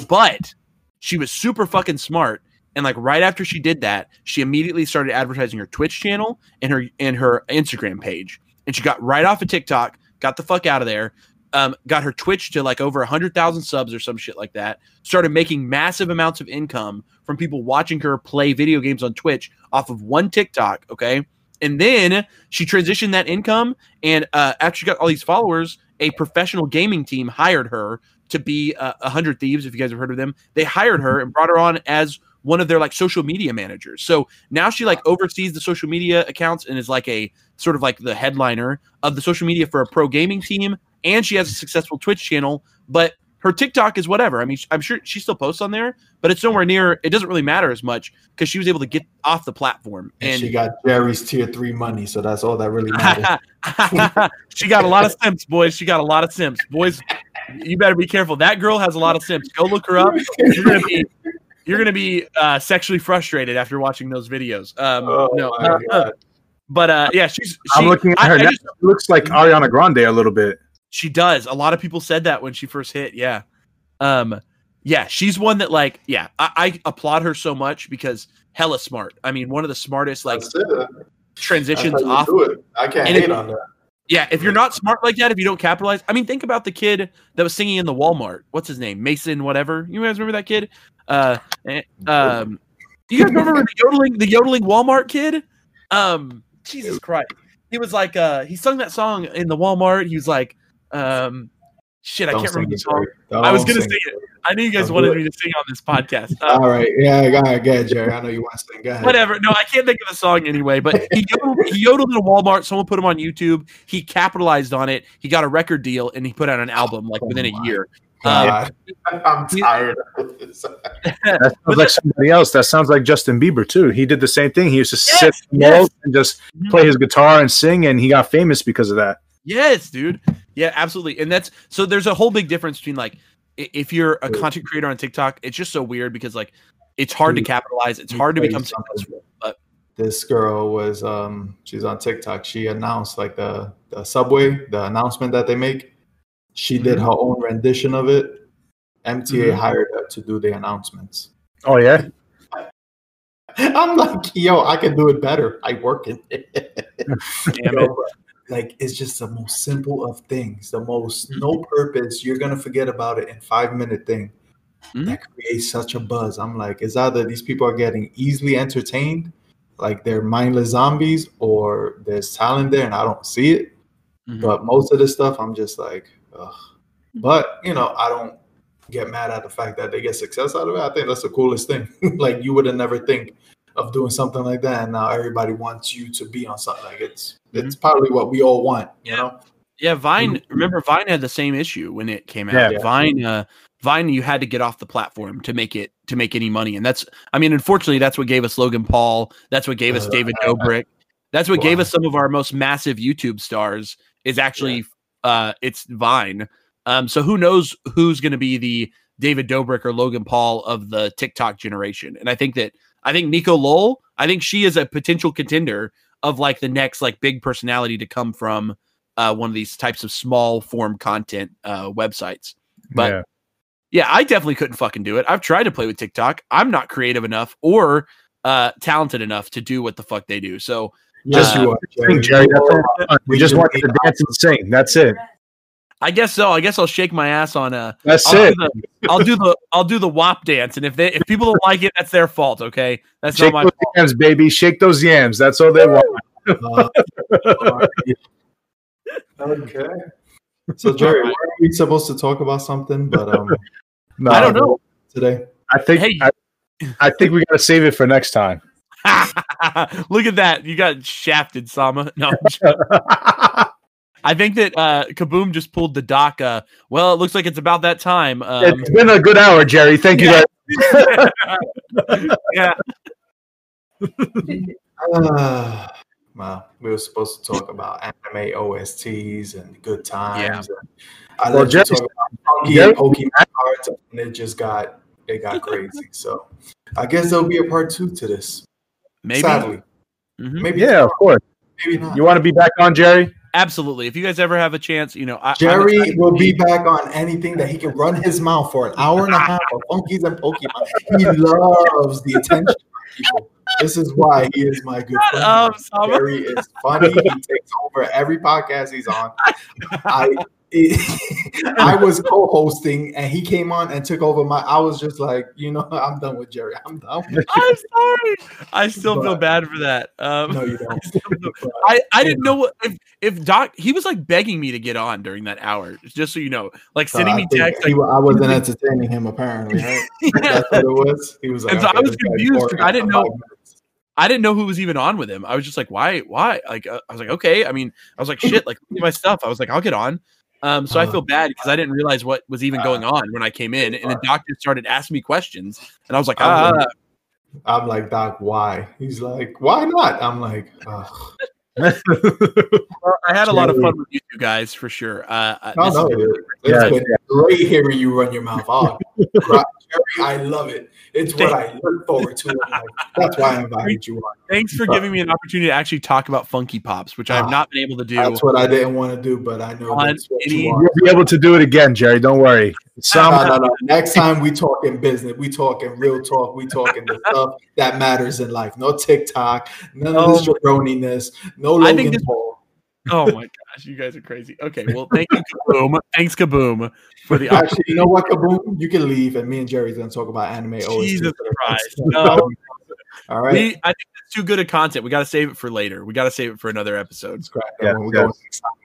but she was super fucking smart. And like right after she did that, she immediately started advertising her Twitch channel and her and her Instagram page. And she got right off of TikTok, got the fuck out of there, um, got her Twitch to like over hundred thousand subs or some shit like that. Started making massive amounts of income from people watching her play video games on Twitch off of one TikTok. Okay, and then she transitioned that income, and uh, after she got all these followers, a professional gaming team hired her to be uh, a hundred thieves. If you guys have heard of them, they hired her and brought her on as one of their like social media managers. So now she like oversees the social media accounts and is like a sort of like the headliner of the social media for a pro gaming team. And she has a successful Twitch channel, but her TikTok is whatever. I mean, I'm sure she still posts on there, but it's nowhere near. It doesn't really matter as much because she was able to get off the platform. And, And she got Jerry's tier three money, so that's all that really matters. [laughs] she got a lot of simps, boys. She got a lot of simps, boys. You better be careful. That girl has a lot of simps. Go look her up. You're gonna be, you're gonna be uh, sexually frustrated after watching those videos. Um, Oh, no, my God. but uh, yeah, she's. She, I'm looking at I- her. I now. just- looks like Ariana Grande a little bit. She does. A lot of people said that when she first hit. Yeah. Um, yeah, she's one that like, yeah, I, I applaud her so much because hella smart. I mean, one of the smartest like That's it. That's transitions off do it. I can't And hate if- on that. Yeah, if you're not smart like that, if you don't capitalize, I mean, think about the kid that was singing in the Walmart. What's his name? Mason, whatever. You guys remember that kid? Uh, eh, um, you guys remember the yodeling, the yodeling Walmart kid? Um, Jesus Christ, he was like, uh, he sung that song in the Walmart. He was like, um, shit, I Don't can't remember the song. I was gonna sing sing it. I knew you guys Don't wanted me to sing on this podcast. Uh, [laughs] All right. Yeah, go ahead, go ahead, Jerry. I know you want to sing. Go ahead. whatever. No, I can't think of the song anyway. But he [laughs] yodeled, he yodeled in a Walmart. Someone put him on YouTube. He capitalized on it. He got a record deal, and he put out an album like within a year. Um, [laughs] I'm tired of this. That sounds like somebody else. That sounds like Justin Bieber too. He did the same thing. He used to sit Yes, in the yes. and just play his guitar and sing, and he got famous because of that. Yes, dude. Yeah, absolutely. And that's so. There's a whole big difference between like if you're a content creator on TikTok, it's just so weird because like it's hard to capitalize. It's hard to become something. successful. But This girl was um she's on TikTok. She announced like the the subway, the announcement that they make. She did Mm-hmm. her own rendition of it. MTA Mhm. hired her to do the announcements. Oh yeah, [laughs] I'm like, yo, I can do it better. I work in it. Damn it. [laughs] like it's just the most simple of things, the most no purpose. You're gonna forget about it in five minute thing Mhm. that creates such a buzz. I'm like, it's either these people are getting easily entertained, like they're mindless zombies, or there's talent there and I don't see it. Mhm. But most of the stuff, I'm just like, ugh. But you know, I don't get mad at the fact that they get success out of it. I think that's the coolest thing. [laughs] like you would have never think of doing something like that, and now everybody wants you to be on something. Like it's it's probably what we all want, you Yeah. know. Yeah, Vine. Mhm. Remember, Vine had the same issue when it came out. Yeah. Vine, uh, Vine, you had to get off the platform to make it to make any money, and that's. I mean, unfortunately, that's what gave us Logan Paul. That's what gave us Uh, David Dobrik. That's what gave us some of our most massive YouTube stars. Is actually, uh, it's Vine. Um, so who knows who's going to be the David Dobrik or Logan Paul of the TikTok generation? And I think that I think Nico Lowell. I think she is a potential contender of like the next like big personality to come from uh, one of these types of small form content uh, websites. But yeah. yeah, I definitely couldn't fucking do it. I've tried to play with TikTok. I'm not creative enough or uh, talented enough to do what the fuck they do. So Yes, Uh, you are, Jerry. Jerry, that's. We We just just want you to dance and sing. That's it. I guess so. I guess I'll shake my ass on uh That's I'll it. do the I'll do the I'll do the WAP dance, and if they if people don't like it, that's their fault. Okay, that's Shake not my those fault. yams, baby. Shake those yams. That's all they want. Uh, all right. okay. So Jerry, weren't we supposed to talk about something? But um, [laughs] No, I don't know. today. I think Hey. I, I think we gotta save it for next time. [laughs] Look at that. You got shafted, Sama. No, [laughs] I think that uh, Kaboom just pulled the doc. Uh, well, it looks like it's about that time. Um, it's been a good hour, Jerry. Thank you. Yeah. very- yeah. Uh, well, we were supposed to talk about anime OSTs and good times. And I Well, love to Jerry- talk about funky Jerry- and Pokemon cards, and it just got it got crazy. So I guess there'll be a part two to this. Maybe. Sadly, Mhm. maybe yeah, of course. maybe not. You want to be back on, Jerry? Absolutely. If you guys ever have a chance, you know, I, Jerry excited will be back on anything that he can run his mouth for an hour and a half of funkies and Pokemon. He [laughs] loves the attention people. This is why he is my good friend. up. Jerry is funny. He takes over every podcast he's on. I [laughs] I was co-hosting and he came on and took over my. I was just like, you know, [laughs] I'm done with Jerry. I'm done. With I'm sorry. I still feel bad for that. Um, no, you don't. [laughs] I, I didn't know what if if Doc he was like begging me to get on during that hour, just so you know, like sending I me texts. Like, I wasn't entertaining him apparently. Right? yeah. That's what it was. He was like, And so I was confused I didn't know- five minutes." I didn't know who was even on with him. I was just like, why, why? Like, uh, I was like, okay. I mean, I was like, shit. Like, my stuff. I was like, I'll get on. Um, so I Uh, feel bad because I didn't realize what was even going on when I came in, and the doctor started asking me questions, and I was like, I'm ah, like- I'm like, Doc, why? He's like, why not? I'm like, [laughs] well, I had a lot of fun with you two guys for sure. Uh, uh, no, no, is- dude. Yeah, It's been great hearing you run your mouth. Oh, Jerry, I love it. It's what I look forward to. That's why I invited you on. thanks for giving me an opportunity to actually talk about Funky Pops, which I have Ah, not been able to do. That's what I didn't want to do, but I know that's what any- you want. You'll be able to do it again, Jerry. Don't worry. Some, No, no, no. Next time we talk in business, we talking real talk, we talking the stuff that matters in life. No TikTok, none of this Oh. jabroniness, no I Logan think this- Paul. Oh my gosh, you guys are crazy. Okay, well, [laughs] thank you, Kaboom. Thanks, Kaboom, for the Actually, you know what, Kaboom? You can leave, and me and Jerry's gonna talk about anime. OSTs Jesus Christ. No. All right. We, I think it's too good of content. We got to save it for later. We got to save it for another episode. Yeah. We're, yeah. going,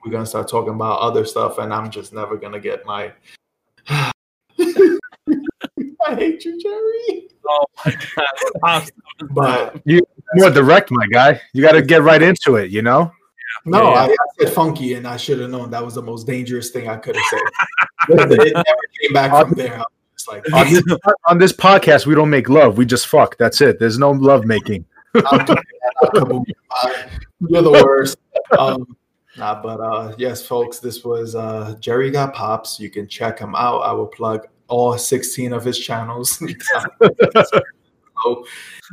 we're gonna start talking about other stuff, and I'm just never gonna get my. [laughs] I hate you, Jerry. Oh my god! [laughs] But you more direct, my guy. You got to get right into it. You know. No, Yeah, I, I said funky, and I should have known that was the most dangerous thing I could have said. [laughs] It never came back from there. I was just like, On this, on this podcast, we don't make love. We just fuck. That's it. There's no love making. I'm doing that. Kaboom. You're the worst. Um, nah, but uh, yes, folks, this was uh, Jerry Got Pops. You can check him out. I will plug all 16 of his channels. [laughs] [laughs] So,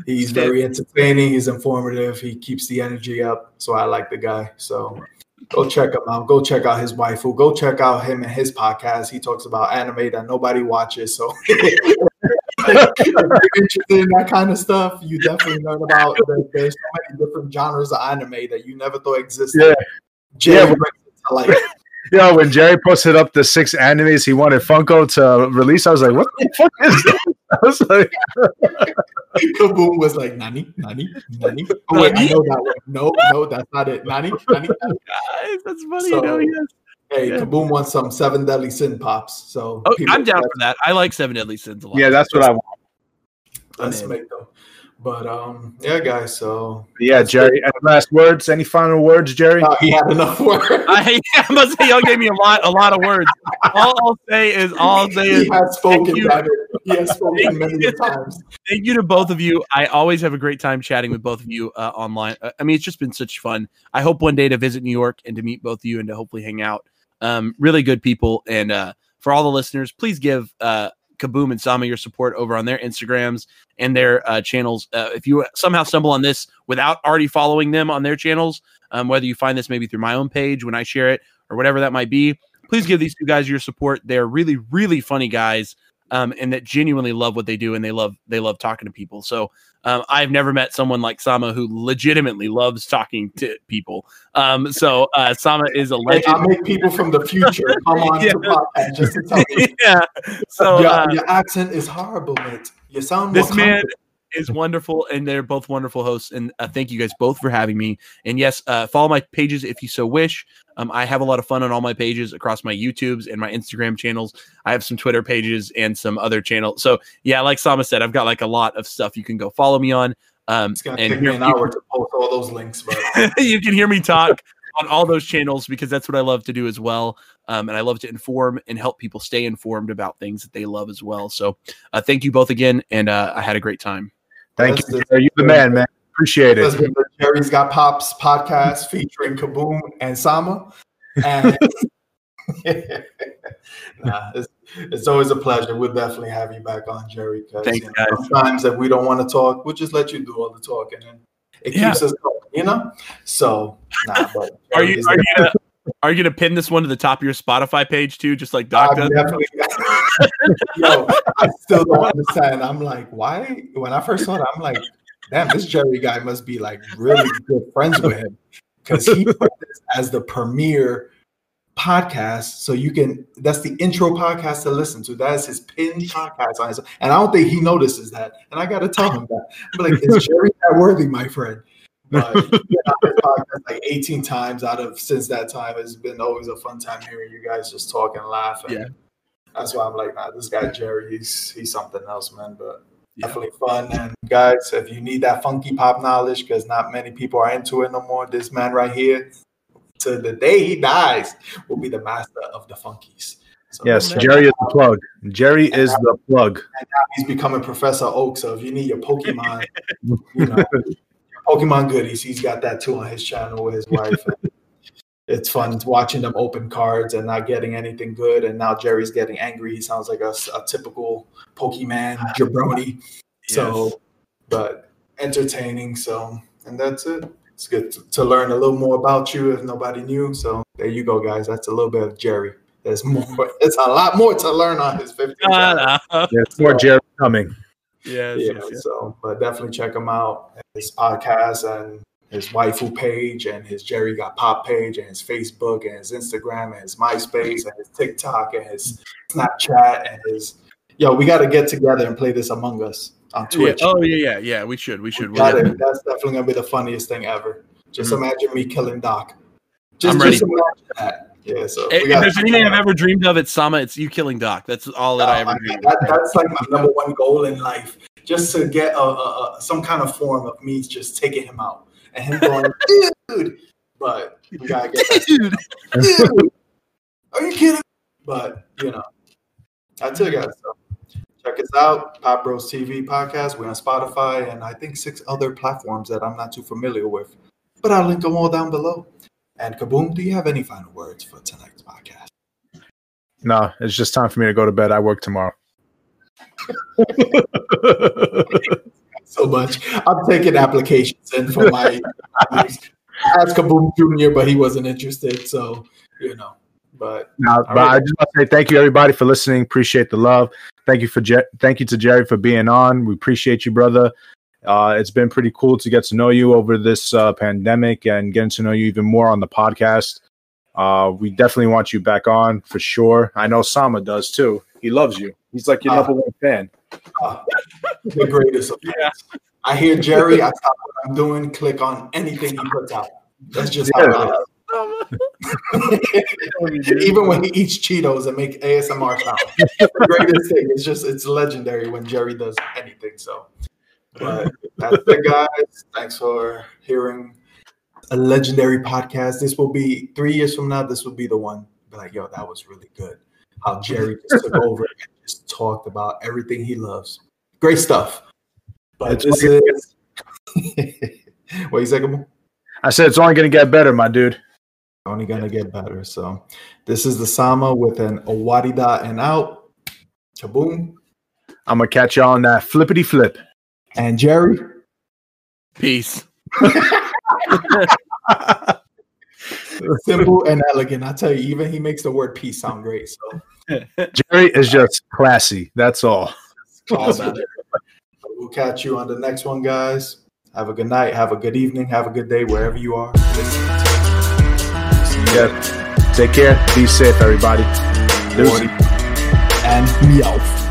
he's very entertaining. He's informative. He keeps the energy up. So I like the guy. So go check him out. Go check out his wife. Who go check out him and his podcast. He talks about anime that nobody watches. So [laughs] if you're interested in that kind of stuff, you definitely learn about. There, there's so many different genres of anime that you never thought existed. Yeah. Jerry Yeah, brings it to. Yo, when Jerry posted up the six animes he wanted Funko to release, I was like, "What the fuck is this?" I was like, [laughs] Kaboom was like, Nani, Nani, Nani. Oh, wait, I know that one. No, no, that's not it. Nani, Nani. Nani. Guys, that's funny. So- no, yes. Hey, Yeah. Kaboom wants some seven deadly sin pops. So Oh, people- I'm down for that. I like Seven Deadly Sins a lot. "Yeah, that's what I want." Let's make them. But um, yeah, guys. So Yeah, Jerry. Any last words? Any final words, Jerry? uh, he had enough work. [laughs] I, I must say, y'all gave me a lot, a lot of words. All I'll say is, all I'll say he is, has spoken. you. damn it. He has spoken Thank many you. times. thank you to both of you. I always have a great time chatting with both of you uh, online. Uh, I mean, it's just been such fun. I hope one day to visit New York and to meet both of you and to hopefully hang out. Um, really good people. And uh, for all the listeners, please give uh, Kaboom and Sama your support over on their Instagrams and their uh, channels. Uh, if you somehow stumble on this without already following them on their channels, um, whether you find this maybe through my own page when I share it or whatever that might be, please give these two guys your support. They're really, really funny guys. Um, and that genuinely love what they do and they love they love talking to people. So um, I've never met someone like Sama who legitimately loves talking to people. Um, so uh, Sama is a legend. I make people from the future come on [laughs] Yeah. to podcast just to tell [laughs] yeah. So your, uh, your accent is horrible, mate. You sound this man. Is wonderful and they're both wonderful hosts and uh, thank you guys both for having me and yes uh, follow my pages if you so wish um, i have a lot of fun on all my pages across my youtubes and my instagram channels i have some twitter pages and some other channels so yeah like sama said i've got like a lot of stuff you can go follow me on Um, It's gonna take me an hour to post all those links, but [laughs] you can hear me talk on all those channels because that's what I love to do as well. Um, and I love to inform and help people stay informed about things that they love as well. So uh, thank you both again, and uh, I had a great time. Thank That's you. the- You're the man, man. Appreciate it. been the Jerry's Got Pops podcast featuring Kaboom and Sama. And [laughs] nah, it's, it's always a pleasure. We'll definitely have you back on, Jerry. Because Thanks, you know, guys. sometimes that we don't want to talk, we'll just let you do all the talking, and it Yeah. keeps us going. You know. So, nah, but [laughs] Are you are you gonna are you gonna pin this one to the top of your Spotify page too, just like Doc does? definitely. Yo, I still don't understand. I'm like, why? When I first saw it, I'm like, damn, this Jerry guy must be like really good friends with him because he put this as the premiere podcast. So you can, that's the intro podcast to listen to. That is his pinned podcast on his, and I don't think he notices that. And I got to tell him that. I'm like, is Jerry that worthy, my friend? Like 18 times out of since that time. It's been always a fun time hearing you guys just talk and laugh. And Yeah. That's why I'm like, nah, this guy Jerry, he's he's something else, man. But Yeah. definitely fun. And guys, if you need that Funko Pop knowledge, because not many people are into it no more, this man right here, to the day he dies, will be the master of the funkies. So Yes, Jerry is the plug. Jerry is the plug. He's becoming Professor Oak. So if you need your Pokemon, [laughs] you know, Pokemon goodies, he's got that too on his channel with his wife. [laughs] It's fun watching them open cards and not getting anything good. And now Jerry's getting angry. He sounds like a, a typical Pokemon [laughs] jabroni. So, but entertaining. So, and that's it. It's good to, to learn a little more about you if nobody knew. So there you go, guys. That's a little bit of Jerry. There's [laughs] more. It's a lot more to learn on his 15 [laughs] channel. There's more Jerry coming. Yes, Yeah, yes, yes. so but definitely check him out. His podcast and his waifu page and his Jerry Got Pop page and his Facebook and his Instagram and his MySpace and his TikTok and his Snapchat and his yo, we gotta get together and play this among us on Yeah. Twitch. Oh yeah, yeah, yeah. We should. We should. We We'll gotta- definitely- that's definitely gonna be the funniest thing ever. Just Mhm. imagine me killing Doc. Just, I'm ready. just imagine that. Yeah, so If there's anything I've ever dreamed of, it's Sama. It's you killing Doc. That's all that I Oh, ever man, dreamed. that, that's like my number one goal in life, just to get a, a, a some kind of form of me just taking him out and him going, [laughs] dude. But we gotta get that, Dude. dude. Are you kidding? But you know, that's it, guys. So check us out, Pop Bros TV podcast. We're on Spotify and I think six other platforms that I'm not too familiar with, but I'll link them all down below. And Kaboom, do you have any final words for tonight's podcast? No, it's just time for me to go to bed. I work tomorrow. [laughs] so much. I'm taking applications in for my ask Kaboom Junior, but he wasn't interested. So you know, but Now, but right. I just want to say thank you everybody for listening. Appreciate the love. Thank you for Je- thank you to Jerry for being on. We appreciate you, brother. Uh, it's been pretty cool to get to know you over this uh, pandemic and getting to know you even more on the podcast. Uh, we definitely want you back on for sure. I know Sama does too. He loves you. He's like your Uh, number one fan. The greatest of Yeah. I hear Jerry. I stop what I'm doing. Click on anything he puts out. That's just how it is. [laughs] Even when he eats Cheetos and make ASMR sound, the greatest thing. It's just it's legendary when Jerry does anything. So, but that's it, guys. Thanks for hearing a legendary podcast. This will be three years from now. This will be the one. Be like, yo, that was really good. How Jerry just took [laughs] over and just talked about everything he loves. Great stuff. But It's this is [laughs] what you say, Kaboom? I said it's only going to get better, my dude. only gonna get better. So this is the Sama with an Awadida and out. Kaboom. I'm gonna catch y'all on that flippity flip. And Jerry. Peace. [laughs] Simple and elegant. I tell you, even he makes the word peace sound great. So Jerry is just classy. That's all. We'll catch you on the next one, guys. Have a good night. Have a good evening. Have a good day wherever you are. Yeah. Take care. Be safe, everybody. And meow.